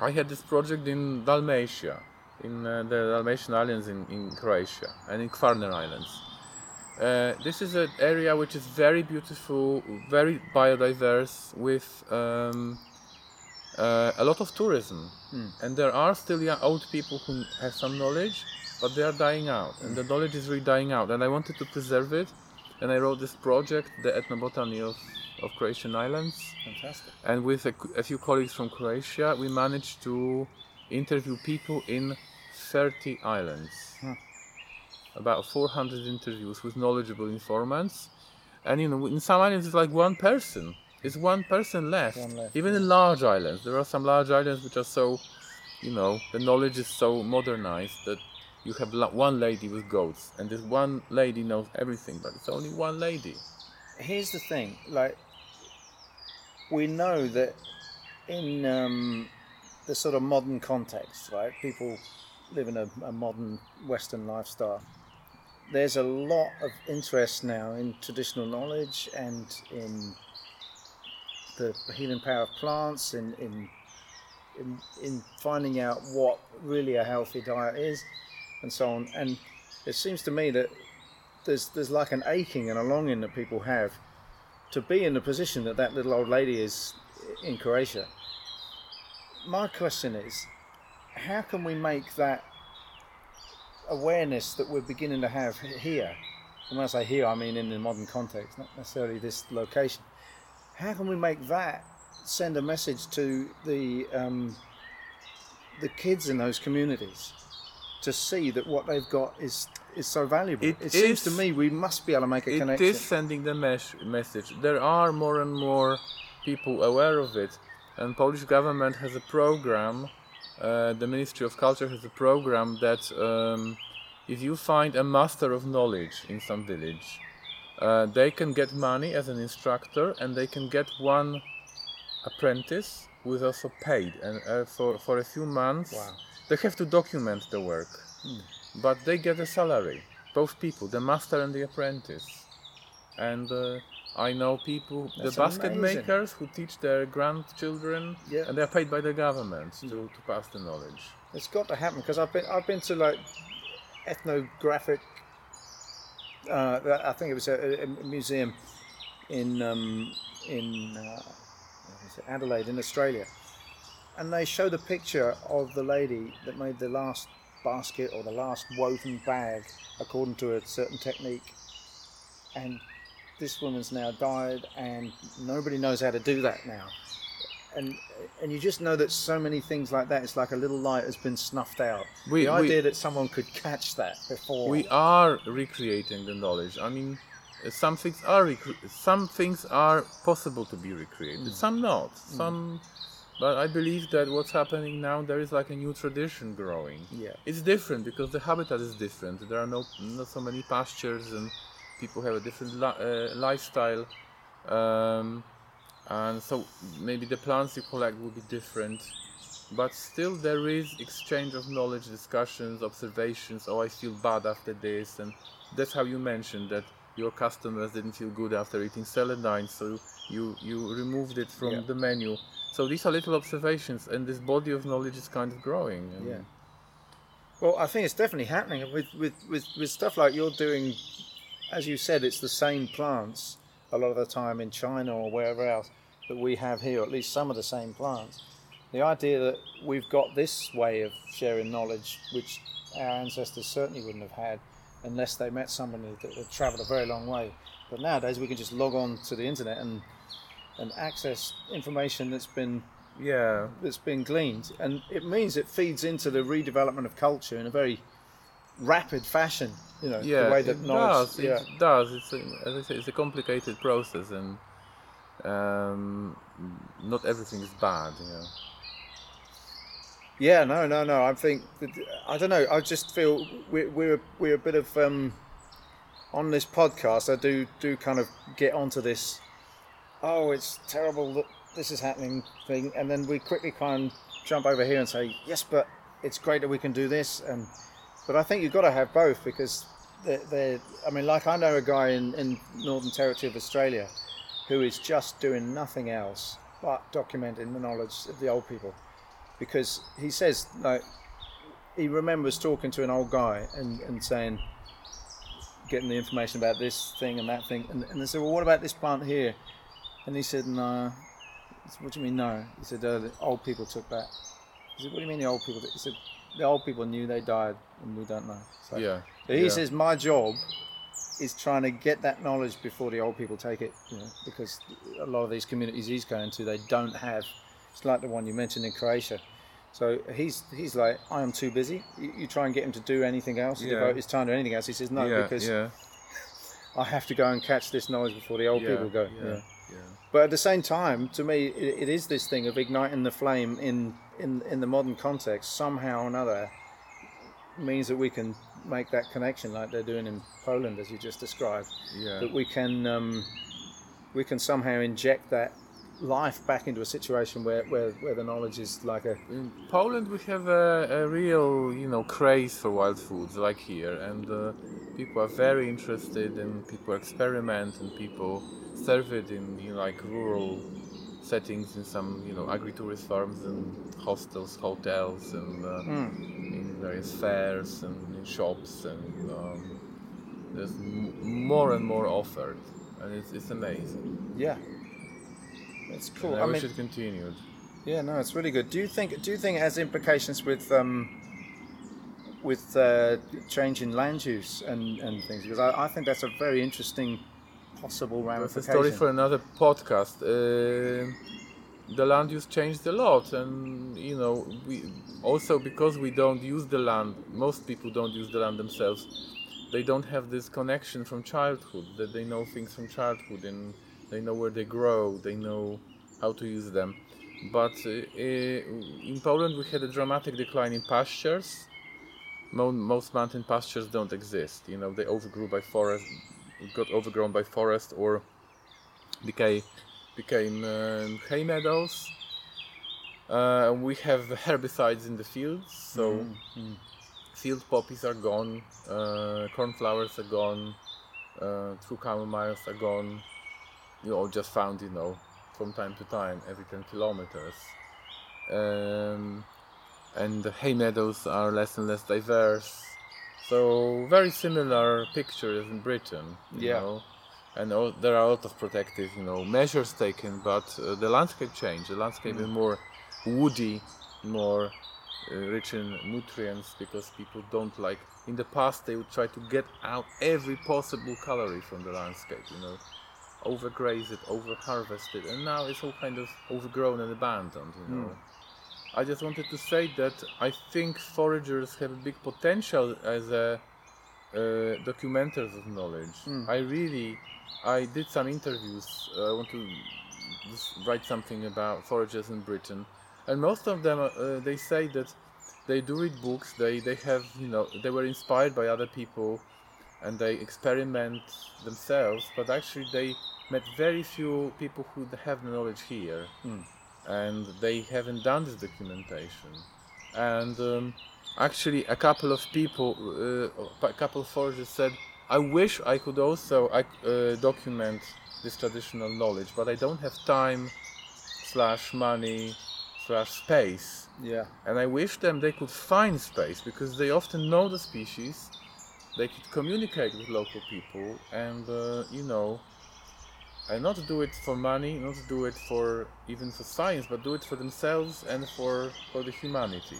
I had this project in Dalmatia, in uh, the Dalmatian Islands in, in Croatia and in Kvarner Islands. Uh, this is an area which is very beautiful, very biodiverse, with um, uh, a lot of tourism. Hmm. And there are still young, old people who have some knowledge, but they are dying out, and the knowledge is really dying out. And I wanted to preserve it, and I wrote this project, the ethnobotany of, of Croatian islands Fantastic. and with a, a few colleagues from Croatia, we managed to interview people in 30 islands. Hmm. About 400 interviews with knowledgeable informants. And you know, in some islands, it's like one person. It's one person left. One left, Even in large islands, there are some large islands which are so, you know, the knowledge is so modernized that you have one lady with goats, and this one lady knows everything, but it's only one lady. Here's the thing, like we know that in um, the sort of modern context, right? People live in a, a modern Western lifestyle. There's a lot of interest now in traditional knowledge and in the healing power of plants, in, in in, in finding out what really a healthy diet is, and so on. And it seems to me that there's there's like an aching and a longing that people have to be in the position that that little old lady is in Croatia. My question is, how can we make that awareness that we're beginning to have here? And when I say here, I mean in the modern context, not necessarily this location. How can we make that send a message to the um, the kids in those communities to see that what they've got is is so valuable. It It, seems to me we must be able to make a It connection. It is sending the mes- message. There are more and more people aware of it, and Polish government has a program. Uh, the Ministry of Culture has a program that um, if you find a master of knowledge in some village, uh, they can get money as an instructor, and they can get one apprentice who is also paid, and uh, for for a few months Wow. they have to document the work, but they get a salary. Both people, the master and the apprentice. And uh, I know people, That's the basket amazing. makers who teach their grandchildren, Yeah. and they are paid by the government to, to pass the knowledge. It's got to happen because I've been I've been to like ethnographic. Uh, I think it was a, a museum in um, in uh, Adelaide in Australia, and they showed a picture of the lady that made the last basket or the last woven bag according to a certain technique, and this woman's now died, and nobody knows how to do that now and and you just know that so many things like that it's like a little light has been snuffed out We- the we- idea that someone could catch that before We are recreating the knowledge. I mean, some things are recre- some things are possible to be recreated, some not. Some, but I believe that what's happening now there is like a new tradition growing. Yeah. it's different because the habitat is different. There are no not so many pastures and people have a different li- uh, lifestyle. Um, and so maybe the plants you collect will be different. But still there is exchange of knowledge discussions observations. Oh i feel bad after this. And that's how you mentioned that your customers didn't feel good after eating celandine so you you removed it from Yeah. the menu. So these are little observations and this body of knowledge is kind of growing yeah. Well i think it's definitely happening with with with, with stuff like you're doing as you said it's the same plants a lot of the time in china or wherever else that we have here or at least some of the same plants the idea that we've got this way of sharing knowledge which our ancestors certainly wouldn't have had unless they met somebody that had traveled a very long way but nowadays we can just log on to the internet and and access information that's been yeah that's been gleaned, and it means it feeds into the redevelopment of culture in a very rapid fashion. You know, yeah the way that it knowledge. does yeah, it does it's a, as i say it's a complicated process and um, not everything is bad you know yeah, no, no, no. I think that, I don't know. I just feel we're we're we're a bit of um, on this podcast. I do do kind of get onto this. Oh, it's terrible that this is happening thing, and then we quickly kind of jump over here and say yes, but it's great that we can do this. And but I think you've got to have both because they're, they're I mean, like I know a guy in in Northern Territory of Australia who is just doing nothing else but documenting the knowledge of the old people. Because he says like he remembers talking to an old guy and, and saying getting the information about this thing and that thing. And, and they said well what about this plant here? And he said no said, what do you mean no? He said uh, the old people took that. He said what do you mean the old people he said the old people knew they died and we don't know. So, yeah so he yeah. says my job is trying to get that knowledge before the old people take it you know because a lot of these communities he's going to they don't have it's like the one you mentioned in Croatia. So he's he's like, I am too busy. You, you try and get him to do anything else, Yeah. devote his time to anything else. He says no yeah, because yeah, I have to go and catch this knowledge before the old people go. yeah, Yeah. yeah. But at the same time, to me, it, it is this thing of igniting the flame in, in in the modern context somehow or another means that we can make that connection like they're doing in Poland, as you just described yeah. that we can um, we can somehow inject that life back into a situation where, where, where the knowledge is like a in Poland we have a, a real you know craze for wild foods like here and uh, people are very interested and people experiment and people serve it in you know, like rural settings in some you know agri-tourist farms and hostels hotels and uh, in various fairs and shops and um, there's m- more and more offered and it's, it's amazing yeah. It's cool. and I, I wish mean, it continued yeah, no, it's really good. Do you think do you think it has implications with um, with uh, change in land use and, and things? Because I, I think that's a very interesting possible That's a ramification. story for another podcast. Uh, the land use changed a lot, and you know, we also because we don't use the land. Most people don't use the land themselves. They don't have this connection from childhood. That they know things from childhood, and they know where they grow. They know how to use them. But uh, uh, in Poland, we had a dramatic decline in pastures. Most mountain pastures don't exist. You know, they overgrew by forest, got overgrown by forest, or became became um, hay meadows. Uh, we have herbicides in the fields, so field poppies are gone, uh, cornflowers are gone, uh, true camomiles are gone. You know, just found, you know, from time to time, every 10 kilometers. Um, and the hay meadows are less and less diverse. So very similar pictures in Britain, you Yeah. know. And all, there are a lot of protective, you know, measures taken, but uh, the landscape changed. The landscape is more woody, more uh, rich in nutrients because people don't like. In the past, they would try to get out every possible calorie from the landscape, you know, overgraze it, overharvest it, and now it's all kind of overgrown and abandoned, you know. I just wanted to say that I think foragers have a big potential as a uh, documenters of knowledge. I really, I did some interviews. Uh, I want to write something about foragers in Britain, and most of them uh, they say that they do read books. They they have you know they were inspired by other people, and they experiment themselves. But actually they met very few people who have the knowledge here and they haven't done this documentation. And um, actually, a couple of people, uh, a couple of foragers said, "I wish I could also uh, document this traditional knowledge, but I don't have time, slash money, slash space." Yeah. And I wish them they could find space because they often know the species. They could communicate with local people, and uh, you know, and not do it for money, not do it for even for science, but do it for themselves and for for the humanity.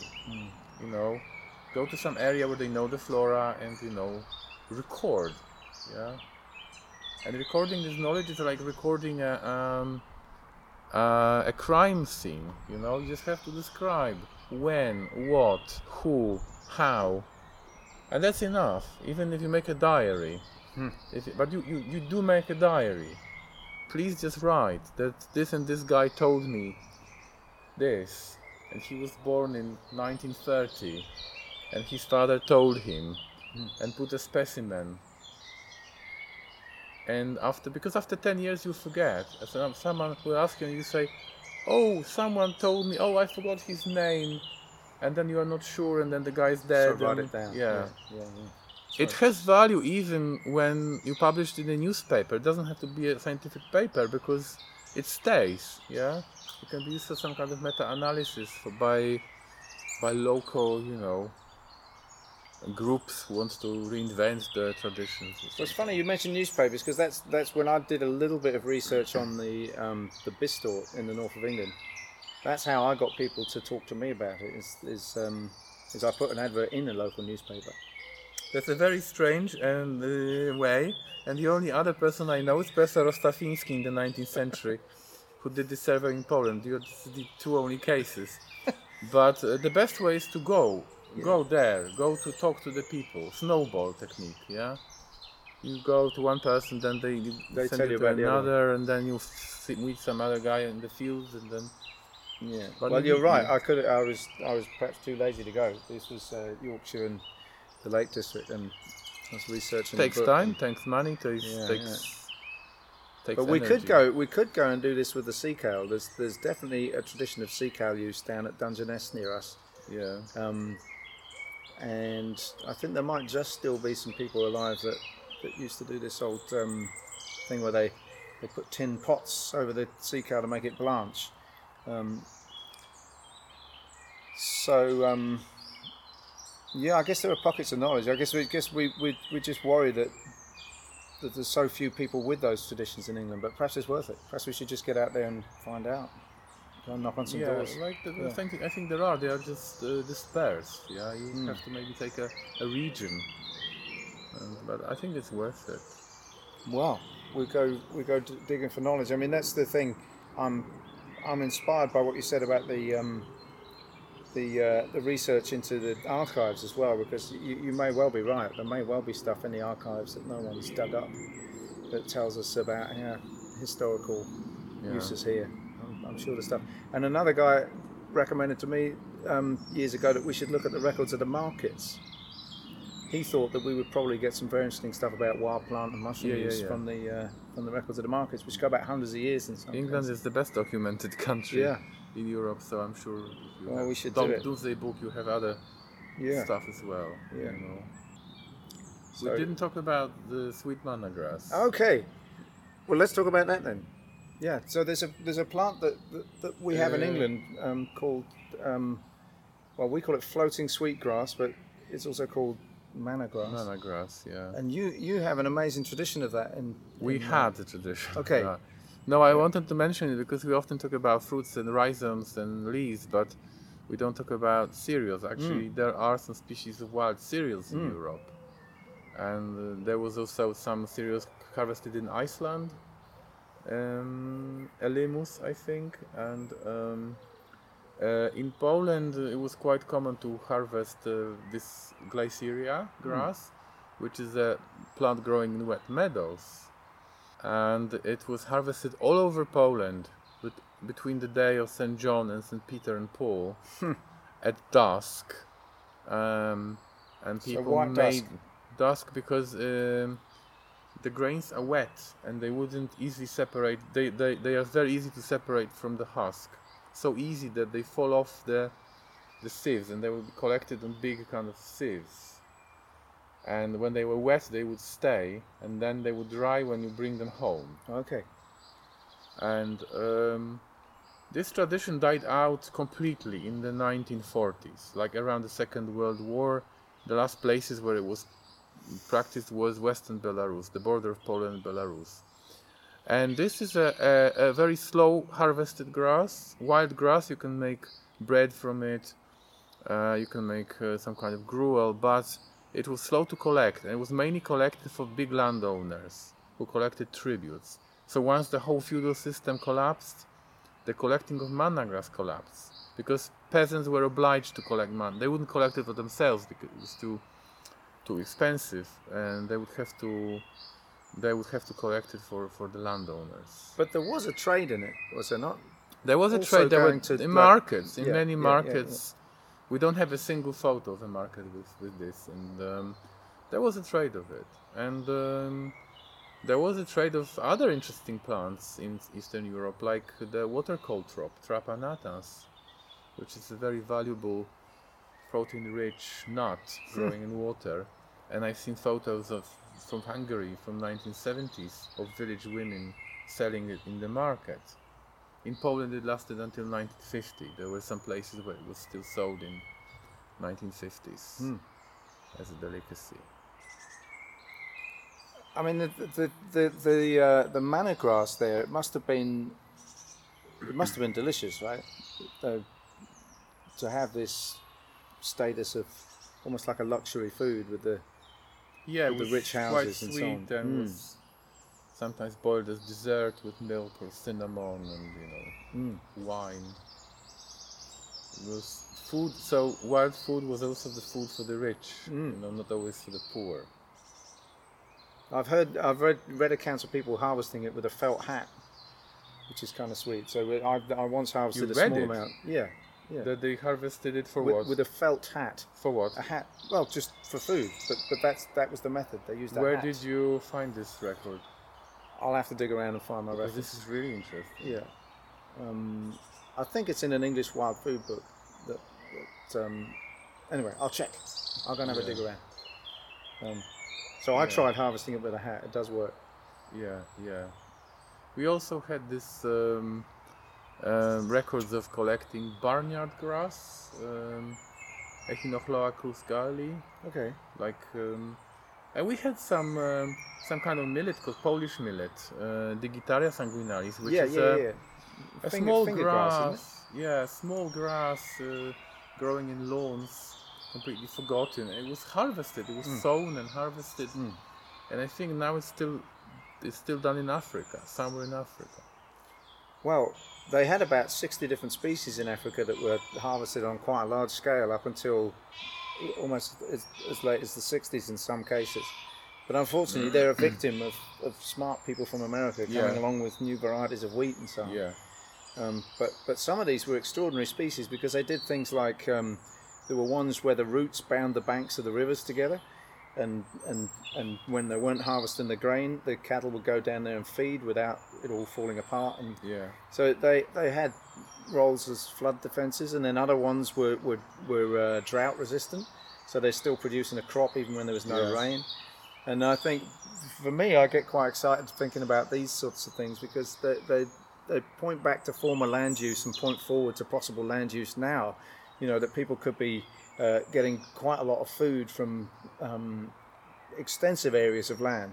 You know, go to some area where they know the flora and you know, record. Yeah. And recording this knowledge is like recording a um, uh, a crime scene. You know, you just have to describe when, what, who, how, and that's enough. Even if you make a diary, if but you, you you do make a diary. Please just write that this and this guy told me this, and he was born in 1930, and his father told him, and put a specimen. And after, because after 10 years you forget, As someone will ask you and you say, oh, someone told me, oh, I forgot his name, and then you are not sure, and then the guy's dead. so and- it down. yeah. Yeah. yeah. It has value even when you publish it in a newspaper. It doesn't have to be a scientific paper because it stays. Yeah, it can be used for some kind of meta-analysis by by local, you know, groups who want to reinvent the traditions. Well, it's funny you mentioned newspapers because that's that's when I did a little bit of research on the um, the Bistort in the north of England. That's how I got people to talk to me about it. Is is, um, is I put an advert in a local newspaper. That's a very strange and uh, way. And the only other person I know is Professor Rostafiński in the 19th century, who did the survey in Poland. You're the two only cases. but uh, the best way is to go. Go there. Go to talk to the people. Snowball technique. Yeah. You go to one person, then they, They send tell you you to about the other another, and then you meet some other guy in the fields, and then Yeah. But well, you're right. I could. I was. I was perhaps too lazy to go. This was uh, Yorkshire and the Lake District, and I was researching. takes time, takes money, takes Yeah, takes takes But we could go. We could go and do this with the sea kale. There's there's definitely a tradition of sea kale use down at Dungeness near us, Yeah. um, and I think there might just still be some people alive that, that used to do this old um, thing where they they put tin pots over the sea kale to make it blanch. Um, so um, yeah, I guess there are pockets of knowledge. I guess we guess we we we just worry that that there's so few people with those traditions in England, but perhaps it's worth it. Perhaps we should just get out there and find out. Go and knock on some yeah, doors. like the, Yeah. thing, I think there are. They are just uh, dispersed. Yeah, you Hmm. have to maybe take a, a region. And, but I think it's worth it. Well, we go we go d- digging for knowledge. I mean, that's the thing. I'm I'm inspired by what you said about the um, the uh, the research into the archives as well, because you, you may well be right. There may well be stuff in the archives that no one's dug up that tells us about our historical Yeah. uses here. I'm, I'm sure the stuff. And another guy recommended to me um, years ago that we should look at the records of the markets. He thought that we would probably get some very interesting stuff about wild plant and mushroom Yeah, yeah. from the uh, from the records of the markets, which go back hundreds of years in some England cases. is the best documented country Yeah. In Europe, so I'm sure. if You Well, we should do Dom- it. Domesday Book. You have other Yeah. stuff as well. Yeah. You know. So- we didn't talk about the sweet manna grass. Okay. Well, let's talk about that then. Yeah. So there's a there's a plant that that, that we have in Uh, England um, called um, well we call it floating sweet grass, but it's also called manna grass. Manna grass, yeah. And you you have an amazing tradition of that in. We in, uh, had the tradition. Okay. No, I wanted to mention it because we often talk about fruits and rhizomes and leaves, but we don't talk about cereals. Actually, there are some species of wild cereals in Mm. Europe, and uh, there was also some cereals harvested in Iceland, um, Elymus, I think, and um, uh, in Poland uh, it was quite common to harvest uh, this Glyceria grass, which is a plant growing in wet meadows and it was harvested all over Poland bet- between the day of St. John and St. Peter and Paul at dusk. Um, and people why made dusk? dusk because um, the grains are wet and they wouldn't easily separate. They, they, they are very easy to separate from the husk. So easy that they fall off the, the sieves and they will be collected on big kind of sieves and when they were wet they would stay and then they would dry when you bring them home. Okay. and um, this tradition died out completely in the 1940s like around the second world war. The last places where it was practiced was western belarus the border of poland and belarus. And this is a, a, a very slow harvested grass. Wild grass you can make bread from it. Uh, you can make uh, some kind of gruel but it was slow to collect and it was mainly collected for big landowners who collected tributes. So once the whole feudal system collapsed the collecting of manna grass collapsed because peasants were obliged to collect manna. They wouldn't collect it for themselves because it was too too expensive and they would have to they would have to collect it for, for the landowners. But there was a trade in it, was there not? there was a trade there were to, in like- markets in yeah, many yeah, yeah, markets we don't have a single photo of a market with, with this and um, there was a trade of it. And um, there was a trade of other interesting plants in eastern europe like the water caltrop Trapa natans which is a very valuable protein rich nut growing in water. And i've seen photos of from hungary from 1970s of village women selling it in the market in Poland, it lasted until 1950. There were some places where it was still sold in 1950s Hmm. as a delicacy. I mean, the the the the, uh, the manna grass there. It must have been. It must have been delicious, right? Uh, to have this status of almost like a luxury food with the Yeah, With the rich houses and so on. and Mm. was sometimes boiled as dessert with milk or cinnamon and you know Mm. wine. It was food. So wild food was also the food for the rich, Mm. you know, not always for the poor. I've heard, I've read, read accounts of people harvesting it with a felt hat, which is kind of sweet. So I, I once harvested You a small it? amount. Yeah, yeah. That they harvested it for with, what? with a felt hat, for what? a hat. Well, just for food, but but that's that was the method they used. That Where hat. did you find this record? I'll have to dig around and find my reference. this is really interesting. Yeah. Um, I think it's in an English wild food book. That, that um, anyway, I'll check. I'll go and have a dig around. Um, so I Yeah. tried harvesting it with a hat. It does work. Yeah, yeah. We also had this um, um, records of collecting barnyard grass, um, Echinochloa Okay. like, um, and we had some um, some kind of millet called Polish millet, uh, Digitaria sanguinalis, which yeah, is yeah, a, yeah. a Finger- small finger grass, grass, yeah, small grass uh, growing in lawns, completely forgotten. It was harvested. It was Mm. sown and harvested, Mm. and I think now it's still it's still done in Africa, somewhere in Africa. Well, they had about 60 different species in Africa that were harvested on quite a large scale up until almost as, as late as the 60s in some cases. But unfortunately, they're a victim of, of smart people from America coming Yeah. along with new varieties of wheat and so on. Yeah, Um, but but some of these were extraordinary species because they did things like um, there were ones where the roots bound the banks of the rivers together, and and and when they weren't harvesting the grain, the cattle would go down there and feed without it all falling apart. And yeah, so they they had roles as flood defences, and then other ones were were, were uh, drought resistant, so they're still producing a crop even when there was no Yeah. rain. And I think for me, I get quite excited thinking about these sorts of things because they they, they point back to former land use and point forward to possible land use now. You know that people could be uh, getting quite a lot of food from um, extensive areas of land,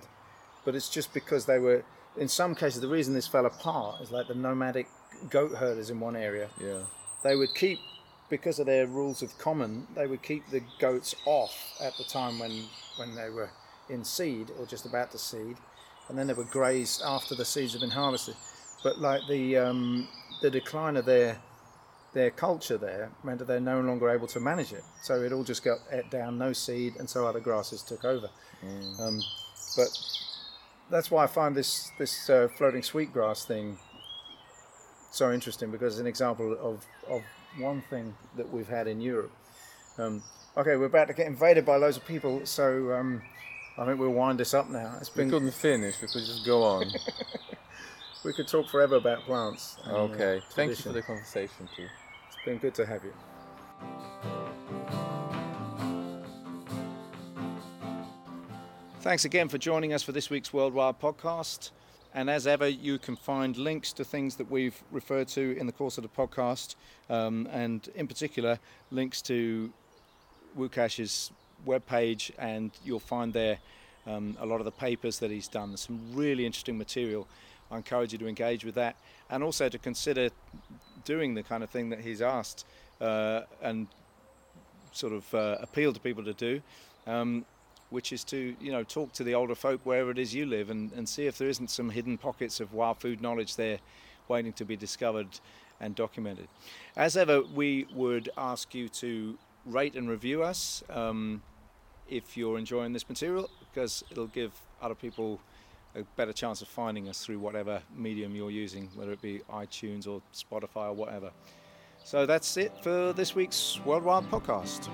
but it's just because they were. In some cases, the reason this fell apart is like the nomadic goat herders in one area. yeah, They would keep, because of their rules of common, they would keep the goats off at the time when when they were in seed or just about to seed, and then they would graze after the seeds have been harvested. But like the um, the decline of their their culture there meant that they're no longer able to manage it. So it all just got ate down, no seed, and so other grasses took over. Um, but that's why I find this this uh, floating sweetgrass thing so interesting because it's an example of, of one thing that we've had in Europe. Um, okay, we're about to get invaded by loads of people, so um, I think we'll wind this up now. It's We been couldn't finish. We could just go on. we could talk forever about plants. uh, okay. Thank you for the conversation too. Been good to have you. Thanks again for joining us for this week's Worldwide podcast. And as ever, you can find links to things that we've referred to in the course of the podcast, um, and in particular, links to Łukasz's webpage, and you'll find there um, a lot of the papers that he's done. There's some really interesting material. I encourage you to engage with that, and also to consider doing the kind of thing that he's asked uh, and sort of uh, appeal to people to do, um, which is to you know talk to the older folk wherever it is you live and, and see if there isn't some hidden pockets of wild food knowledge there waiting to be discovered and documented. As ever, we would ask you to rate and review us um, if you're enjoying this material because it'll give other people a better chance of finding us through whatever medium you're using, whether it be iTunes or Spotify or whatever. So that's it for this week's Worldwide podcast.